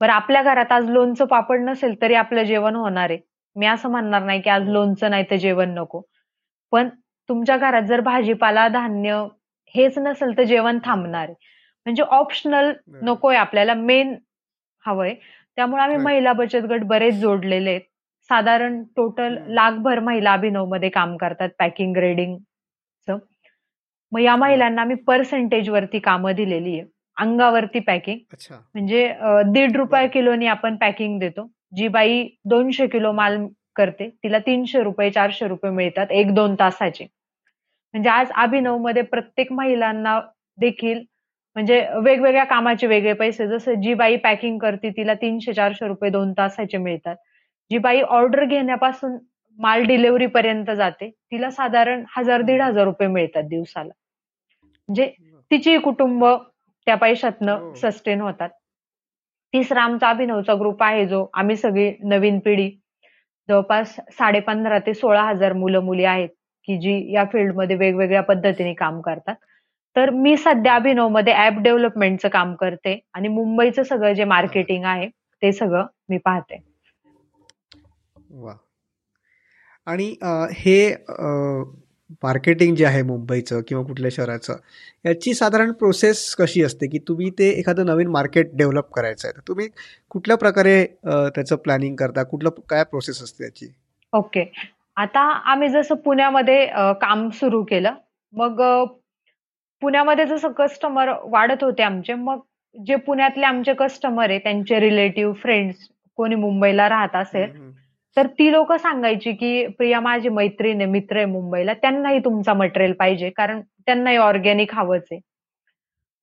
बरं आपल्या घरात आज लोणचं पापड नसेल तरी आपलं जेवण होणार आहे मी असं म्हणणार नाही की आज हो. लोणचं नाही तर जेवण नको पण तुमच्या घरात जर भाजीपाला धान्य हेच नसेल तर जेवण थांबणार आहे म्हणजे ऑप्शनल. नकोय आपल्याला मेन हवंय त्यामुळे आम्ही. महिला बचत गट बरेच जोडलेले आहेत साधारण टोटल. लाखभर महिला अभिनवमध्ये काम करतात पॅकिंग ग्रेडिंग मग या महिलांना आम्ही पर्सेंटेज वरती कामं दिलेली आहे. अंगावरती पॅकिंग म्हणजे दीड रुपये. किलोनी आपण पॅकिंग देतो. जी बाई दोनशे किलो माल करते तिला तीनशे रुपये चारशे रुपये मिळतात एक दोन तासाचे. म्हणजे आज अभिनवमध्ये प्रत्येक महिलांना देखील म्हणजे वेगवेगळ्या कामाचे वेगळे पैसे जसं जी बाई पॅकिंग करते तिला तीनशे चारशे रुपये दोन तासाचे मिळतात. जी बाई ऑर्डर घेण्यापासून माल डिलिव्हरी पर्यंत जाते. तिला साधारण हजार दीड हजार रुपये मिळतात दिवसाला. म्हणजे तिची कुटुंब त्या पैशातनं हो. सस्टेन होतात. तिसरा आमचा अभिनवचा ग्रुप आहे जो. आम्ही सगळी नवीन पिढी. जवळपास साडे पंधरा ते सोळा हजार मुलं मुली आहेत की जी या फील्डमध्ये वेगवेगळ्या पद्धतीने काम करतात. तर मी सध्या अभिनवमध्ये ऍप डेव्हलपमेंटचं काम करते आणि मुंबईचं सगळं जे मार्केटिंग आहे ते सगळं मी पाहते. वा. आणि हे मार्केटिंग जे आहे मुंबईचं किंवा कुठल्या शहराचं याची साधारण प्रोसेस कशी असते की तुम्ही ते एखादं नवीन मार्केट डेव्हलप करायचं आहे तर तुम्ही कुठल्या प्रकारे त्याचं प्लॅनिंग करता? कुठलं काय प्रोसेस असते त्याची ओके. आता आम्ही जसं पुण्यामध्ये काम सुरू केलं मग पुण्यामध्ये जसं कस्टमर वाढत होते आमचे मग जे पुण्यातले आमचे कस्टमर आहे त्यांचे रिलेटिव्ह फ्रेंड्स कोणी मुंबईला राहत असेल तर ती लोक सांगायची की प्रिया माझी मैत्रीण आहे मित्र आहे मुंबईला त्यांनाही तुमचा मटेरियल पाहिजे कारण त्यांनाही ऑर्गॅनिक हवंच आहे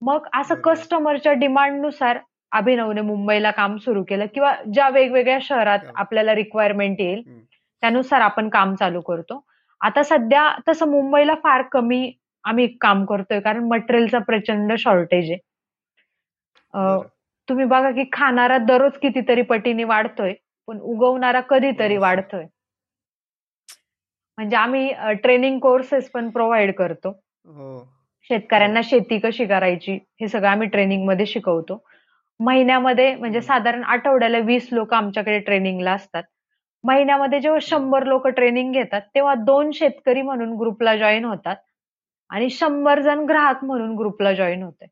मग असं. कस्टमरच्या डिमांडनुसार अभिनवने मुंबईला काम सुरू केलं किंवा ज्या वेगवेगळ्या शहरात. आपल्याला रिक्वायरमेंट येईल. त्यानुसार आपण काम चालू करतो आता सध्या तसं मुंबईला फार कमी आम्ही काम करतोय कारण मटेरियलचा प्रचंड शॉर्टेज आहे. तुम्ही बघा की खाणारा दररोज कितीतरी पटीने वाढतोय पण उगवणारा कधीतरी हो. वाढतोय. म्हणजे आम्ही ट्रेनिंग कोर्सेस पण प्रोव्हाइड करतो. हो. शेतकऱ्यांना शेती कशी करायची हे सगळं आम्ही ट्रेनिंगमध्ये शिकवतो. महिन्यामध्ये म्हणजे. साधारण आठवड्याला वीस लोक आमच्याकडे ट्रेनिंगला असतात. महिन्यामध्ये जेव्हा शंभर लोक ट्रेनिंग घेतात तेव्हा दोन शेतकरी म्हणून ग्रुपला जॉईन होतात. आणि शंभर जण ग्राहक म्हणून ग्रुपला जॉईन होते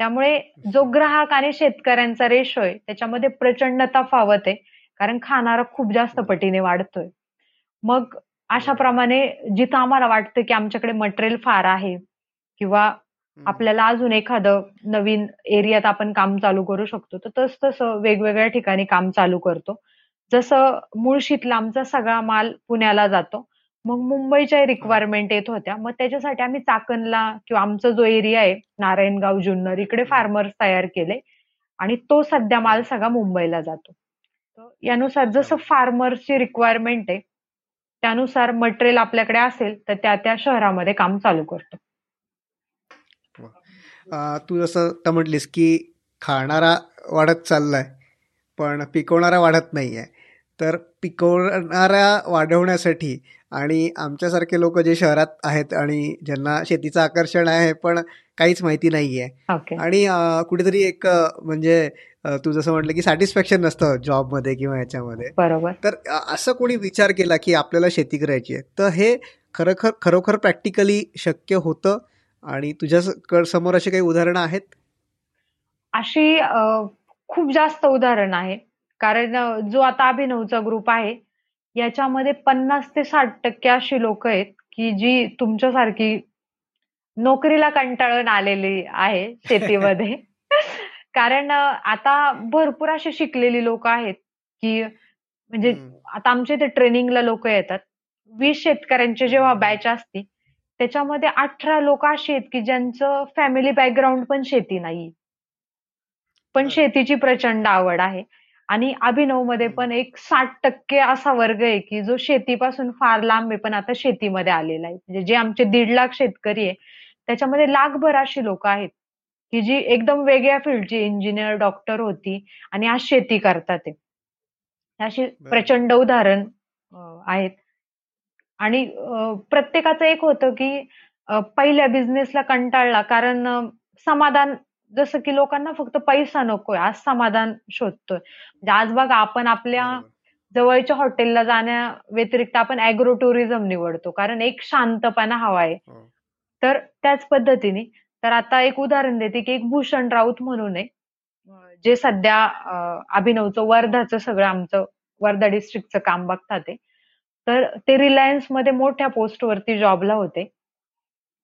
त्यामुळे जो ग्राहक आणि शेतकऱ्यांचा रेशो आहे त्याच्यामध्ये प्रचंड तफावत आहे. कारण खाणारा खूप जास्त पटीने वाढतोय. मग अशा प्रमाणे जिथं आम्हाला वाटतं की आमच्याकडे मटेरियल फार आहे किंवा. आपल्याला अजून एखादं नवीन एरियात आपण काम चालू करू शकतो तर तस तसं वेगवेगळ्या ठिकाणी काम चालू करतो. जसं मुळशीतला आमचा सगळा माल पुण्याला जातो. मग मुंबईच्या रिक्वायरमेंट येत होत्या. मग त्याच्यासाठी आम्ही चाकणला किंवा आमचा जो एरिया आहे नारायणगाव जुन्नर इकडे फार्मर्स तयार केले. आणि तो सध्या माल सगळा मुंबईला जातो. यानुसार जसं फार्मर्सची रिक्वायरमेंट आहे त्यानुसार मटेरियल आपल्याकडे असेल तर त्या त्या शहरामध्ये काम चालू करतो. तू जसं तर म्हटलीस की खाणारा वाढत चाललाय पण पिकवणारा वाढत नाही आहे तर पिकवणारा वाढवण्यासाठी आणि आमच्यासारखे लोक जे शहरात आहेत आणि ज्यांना शेतीचं आकर्षण आहे पण काहीच माहिती नाही आहे ओके. आणि कुठेतरी एक म्हणजे तू जसं म्हटलं की सॅटिस्फॅक्शन नसतं जॉबमध्ये किंवा ह्याच्यामध्ये. बरोबर. तर असं कोणी विचार केला की आपल्याला शेती करायची आहे तर हे खरोखर खरोखर प्रॅक्टिकली शक्य होतं? आणि तुझ्या समोर अशी काही उदाहरणं आहेत? अशी खूप जास्त उदाहरण आहे कारण जो आता अभिनवचा ग्रुप आहे याच्यामध्ये पन्नास ते साठ टक्के अशी लोक आहेत की जी तुमच्यासारखी नोकरीला कंटाळून आलेली आहे शेतीमध्ये कारण आता भरपूर अशी शिकलेली लोक आहेत की म्हणजे. आता आमच्या इथे ट्रेनिंगला लोक येतात वीस शेतकऱ्यांची जेव्हा. बॅच असती त्याच्यामध्ये अठरा लोक अशी आहेत की ज्यांचं फॅमिली बॅकग्राऊंड पण शेती नाही पण. शेतीची प्रचंड आवड आहे आणि अभिनवमध्ये हम्म. पण एक साठ टक्के असा वर्ग आहे की जो शेतीपासून फार लांब आहे पण आता शेतीमध्ये आलेला आहे म्हणजे जे आमचे दीड लाख शेतकरी आहे त्याच्यामध्ये लाखभर अशी लोक आहेत की जी एकदम वेगळ्या फील्डची इंजिनियर डॉक्टर होती आणि आज शेती करतात आहे अशी बरं. प्रचंड उदाहरण अं, आहेत आणि अं, प्रत्येकाचं एक होतं की अं, पहिल्या बिझनेसला कंटाळला कारण अं, समाधान जसं की लोकांना फक्त पैसा नकोय आज समाधान शोधतोय. म्हणजे आज बघा आपण आपल्या. जवळच्या हॉटेलला जाण्या व्यतिरिक्त आपण अॅग्रो टुरिझम निवडतो. कारण एक शांतपणा हवा आहे हो. तर त्याच पद्धतीने तर आता एक उदाहरण देते की एक भूषण राऊत म्हणून आहे. जे सध्या अभिनवचं वर्धाचं सगळं आमचं वर्धा डिस्ट्रिक्टचं काम बघतात ते. तर ते रिलायन्समध्ये मोठ्या पोस्टवरती जॉबला होते.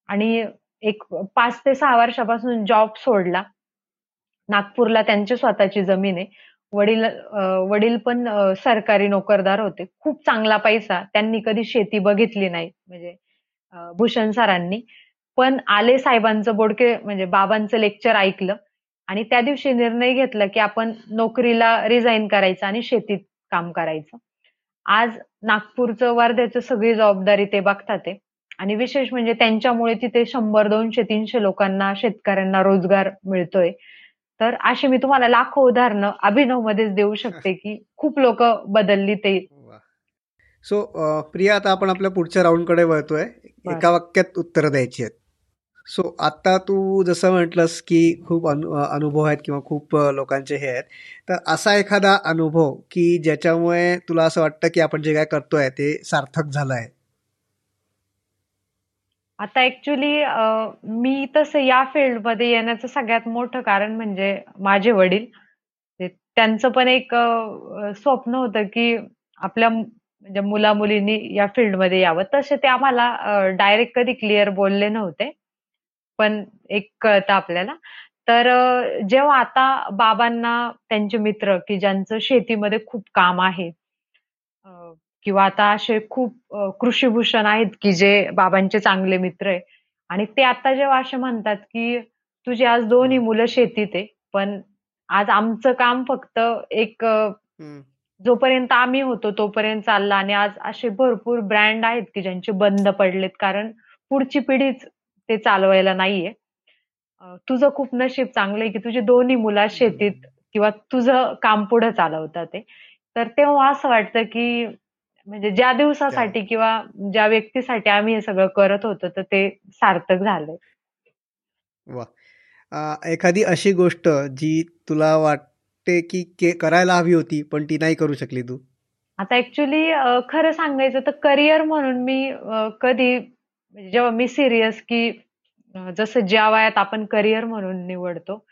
आणि एक पाच ते सहा वर्षापासून जॉब सोडला. नागपूरला त्यांची स्वतःची जमीन आहे. वडील वडील पण सरकारी नोकरदार होते. खूप चांगला पैसा. त्यांनी कधी शेती बघितली नाही म्हणजे भूषण सरांनी. पण आले साहेबांचं बोडके म्हणजे बाबांचं लेक्चर ऐकलं आणि त्या दिवशी निर्णय घेतला की आपण नोकरीला रिझाईन करायचं आणि शेतीत काम करायचं. आज नागपूरचं वर्ध्याचं सगळी जबाबदारी ते बघतात आहे. आणि विशेष म्हणजे त्यांच्यामुळे तिथे शंभर दोनशे तीनशे लोकांना शेतकऱ्यांना रोजगार मिळतोय. तर अशी मी तुम्हाला लाखो उदाहरणं अभिनव मध्येच देऊ शकते की खूप लोक बदलली ते. सो अ, प्रिया आता आपण आपल्या पुढच्या राऊंडकडे वळतोय. बरं. एका वाक्यात उत्तरं द्यायची आहेत. सो आता तू जसं म्हटलंस की खूप अनु अनुभव आहेत किंवा खूप लोकांचे हे आहेत. तर असा एखादा अनुभव की ज्याच्यामुळे तुला असं वाटतं की आपण जे काय करतोय ते सार्थक झालं आहे? आता ऍक्च्युली मी तसं या फील्डमध्ये येण्याचं सगळ्यात मोठं कारण म्हणजे माझे वडील. ते- त्यांचं पण एक अ, स्वप्न होतं की आपल्या म्हणजे मुला मुलींनी या फील्डमध्ये यावं. तसे ते आम्हाला डायरेक्ट कधी क्लिअर बोलले नव्हते. पण एक कळतं आपल्याला. तर अ, जेव्हा आता बाबांना त्यांचे मित्र की ज्यांचं शेतीमध्ये खूप काम आहे अ, किंवा आता असे खूप कृषीभूषण आहेत की जे बाबांचे चांगले मित्र आहे. आणि ते आता जेव्हा असे म्हणतात की तुझी आज दोन्ही मुलं शेतीत आहे पण आज आमचं काम फक्त एक. जोपर्यंत आम्ही होतो तोपर्यंत चालला. आणि आज असे भरपूर ब्रँड आहेत की ज्यांचे बंद पडलेत कारण पुढची पिढीच ते चालवायला नाहीये. तुझं खूप नशीब चांगलंय की तुझी दोन्ही मुलं शेतीत किंवा तुझं काम पुढे चालवतात ते. तर तेव्हा असं वाटतं की म्हणजे ज्या दिवसासाठी किंवा ज्या व्यक्तीसाठी आम्ही हे सगळं करत होतो तर ते सार्थक झालंय. वा. एखादी अशी गोष्ट जी तुला वाटते की करायला हवी होती पण ती नाही करू शकली तू? आता ऍक्च्युली खरं सांगायचं तर करिअर म्हणून मी कधी म्हणजे जेव्हा मी सिरियस की जसं ज्या वयात आपण करिअर म्हणून निवडतो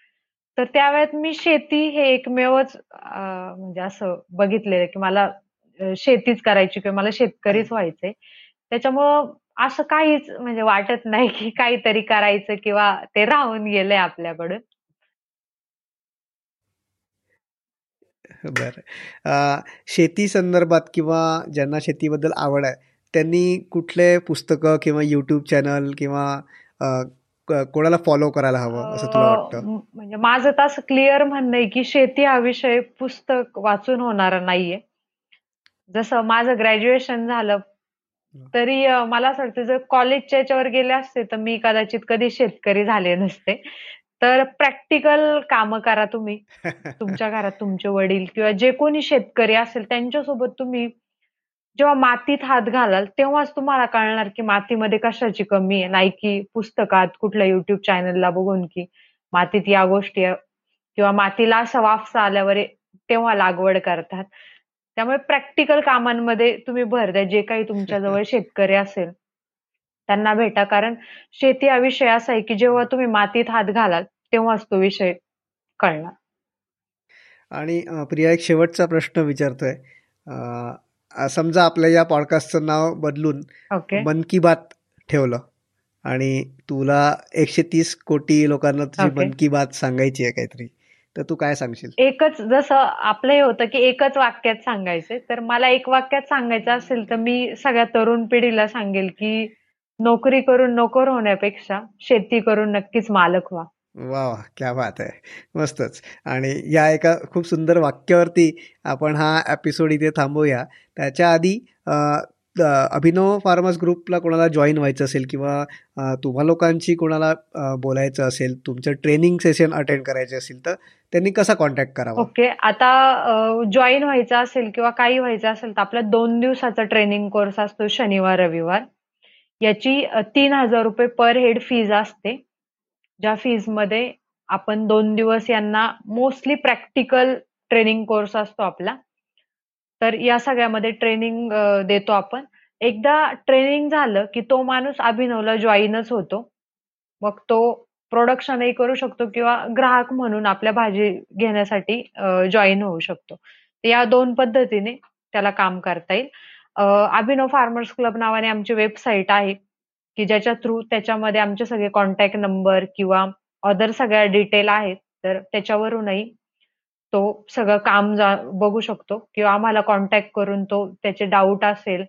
तर त्या वेळेत मी शेती हे एकमेवच म्हणजे असं बघितलेलं की मला शेतीच करायची किंवा मला शेतकरीच व्हायचंय. त्याच्यामुळं असं काहीच म्हणजे वाटत नाही की काहीतरी करायचं किंवा ते राहून गेलंय आपल्याकडून. बर. शेती संदर्भात किंवा ज्यांना शेतीबद्दल आवड आहे त्यांनी कुठले पुस्तकं किंवा युट्यूब चॅनल किंवा कोणाला फॉलो करायला हवं असं तुला वाटतं? म्हणजे माझं तर असं क्लिअर म्हणणं आहे की शेती हा विषय पुस्तक वाचून होणार नाहीये. जसं माझं ग्रॅज्युएशन झालं तरी मला असं वाटतं जर कॉलेजच्या याच्यावर गेले असते तर मी कदाचित कधी शेतकरी झाले नसते. तर प्रॅक्टिकल काम करा तुम्ही. तुमच्या घरात तुमचे वडील किंवा जे कोणी शेतकरी असेल त्यांच्यासोबत तुम्ही जेव्हा मातीत हात घालाल तेव्हाच तुम्हाला कळणार की मातीमध्ये कशाची कमी आहे. नाही की पुस्तकात कुठल्या युट्यूब चॅनलला बघून की मातीत या गोष्टी किंवा मातीला असा वाफसा आल्यावर तेव्हा लागवड करतात. त्यामुळे प्रॅक्टिकल कामांमध्ये तुम्ही भर द्या जे काही तुमच्याजवळ शेतकरी असेल त्यांना भेटा. कारण शेती हा विषय असा आहे की जेव्हा तुम्ही मातीत हात घालाल तेव्हाच तो विषय कळणार. आणि प्रिया एक शेवटचा प्रश्न विचारतोय. समजा आपल्या या पॉडकास्टचं नाव बदलून मन की बात ठेवलं आणि तुला एकशे तीस कोटी लोकांना तुझी मन की बात सांगायची आहे काहीतरी. तर तू काय सांगशील? एकच जसं आपलं हे होतं की एकच वाक्यात सांगायचंय तर मला एक वाक्यात सांगायचं असेल तर मी सगळ्या तरुण पिढीला सांगेल की नोकरी करून नोकर होण्यापेक्षा शेती करून नक्कीच मालक व्हा. वा वा क्या बात आहे. मस्तच. आणि या एका खूप सुंदर वाक्यावरती आपण हा एपिसोड इथे थांबूया. त्याच्या आधी अभिनव फार्मर्स ग्रुपला कोणाला जॉईन व्हायचं असेल किंवा तुम्हा लोकांची कोणाला बोलायचं असेल तुमचं ट्रेनिंग सेशन अटेंड करायचे असेल तर त्यांनी कसा कॉन्टॅक्ट करावा? ओके आता जॉईन व्हायचं असेल किंवा काही व्हायचं असेल तर आपला दोन दिवसाचा ट्रेनिंग कोर्स असतो शनिवार रविवार. याची तीन हजार रुपये पर हेड फीज असते. ज्या फीजमध्ये आपण दोन दिवस यांना मोस्टली प्रॅक्टिकल ट्रेनिंग कोर्स असतो आपला. तर या सगळ्यामध्ये ट्रेनिंग देतो आपण. एकदा ट्रेनिंग झालं की तो माणूस अभिनवला जॉईनच होतो. मग तो प्रोडक्शनही करू शकतो किंवा ग्राहक म्हणून आपल्या भाजी घेण्यासाठी जॉईन होऊ शकतो. या दोन पद्धतीने त्याला काम करता येईल. अभिनव फार्मर्स क्लब नावाने आमची वेबसाईट आहे की ज्याच्या थ्रू त्याच्यामध्ये आमचे सगळे कॉन्टॅक्ट नंबर किंवा अदर सगळ्या डिटेल आहेत तर त्याच्यावरूनही तो सगळं काम बघू शकतो किंवा आम्हाला कॉन्टॅक्ट करून तो त्याचे डाऊट असेल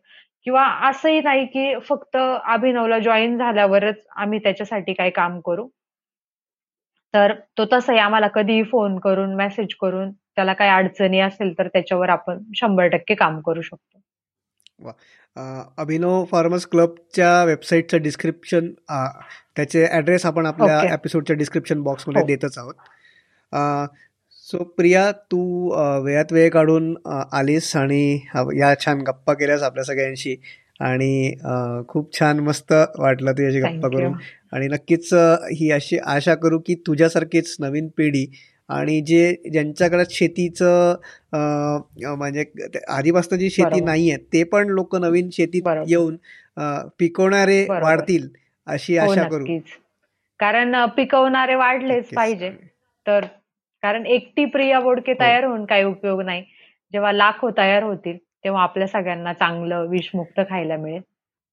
किंवा असंही नाही की फक्त अभिनवला जॉईन झाल्यावरच आम्ही त्याच्यासाठी काही काम करू. तर तो तसंही आम्हाला कधीही फोन करून मेसेज करून त्याला काही अडचणी असेल तर त्याच्यावर आपण शंभर टक्के काम करू शकतो. अभिनव फार्मर्स क्लबच्या वेबसाईटचं डिस्क्रिप्शन त्याचे ऍड्रेस आपण आपल्या एपिसोडच्या डिस्क्रिप्शन बॉक्समध्ये. देतच आहोत. सो प्रिया तू वेळात वेळ काढून आलीस आणि या छान गप्पा केल्यास आपल्या सगळ्यांशी आणि खूप छान मस्त वाटलं तुझ्याशी गप्पा करून. आणि नक्कीच ही अशी आशा करू की तुझ्यासारखीच नवीन पिढी आणि जे ज्यांच्याकडे शेतीचं म्हणजे आधीपासून जी शेती नाही आहे ते पण लोक नवीन शेतीत येऊन पिकवणारे वाढतील अशी हो, आशा करू. कारण पिकवणारे वाढलेच पाहिजे. तर कारण एकटी प्रिया बोडके हो. तयार होऊन काही उपयोग नाही. जेव्हा लाखो तयार होतील तेव्हा आपल्या सगळ्यांना चांगलं विषमुक्त खायला मिळेल.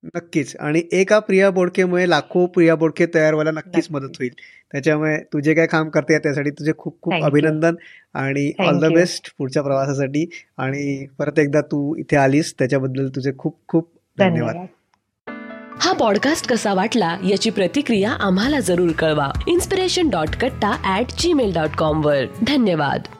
नक्कीच. आणि एका प्रिया बोडकेमुळे लाखो प्रिया बोडके तयार व्हायला नक्कीच. मदत होईल. त्याच्यामुळे तुझे काय काम करते त्यासाठी तुझे खूप खूप अभिनंदन आणि ऑल द बेस्ट पुढच्या प्रवासासाठी. आणि परत एकदा तू इथे आलीस त्याच्याबद्दल तुझे खूप खूप धन्यवाद. हा पॉडकास्ट कसा वाटला याची प्रतिक्रिया आम्हाला जरूर कळवा. Inspiration dot Katta at Gmail dot com वर. धन्यवाद.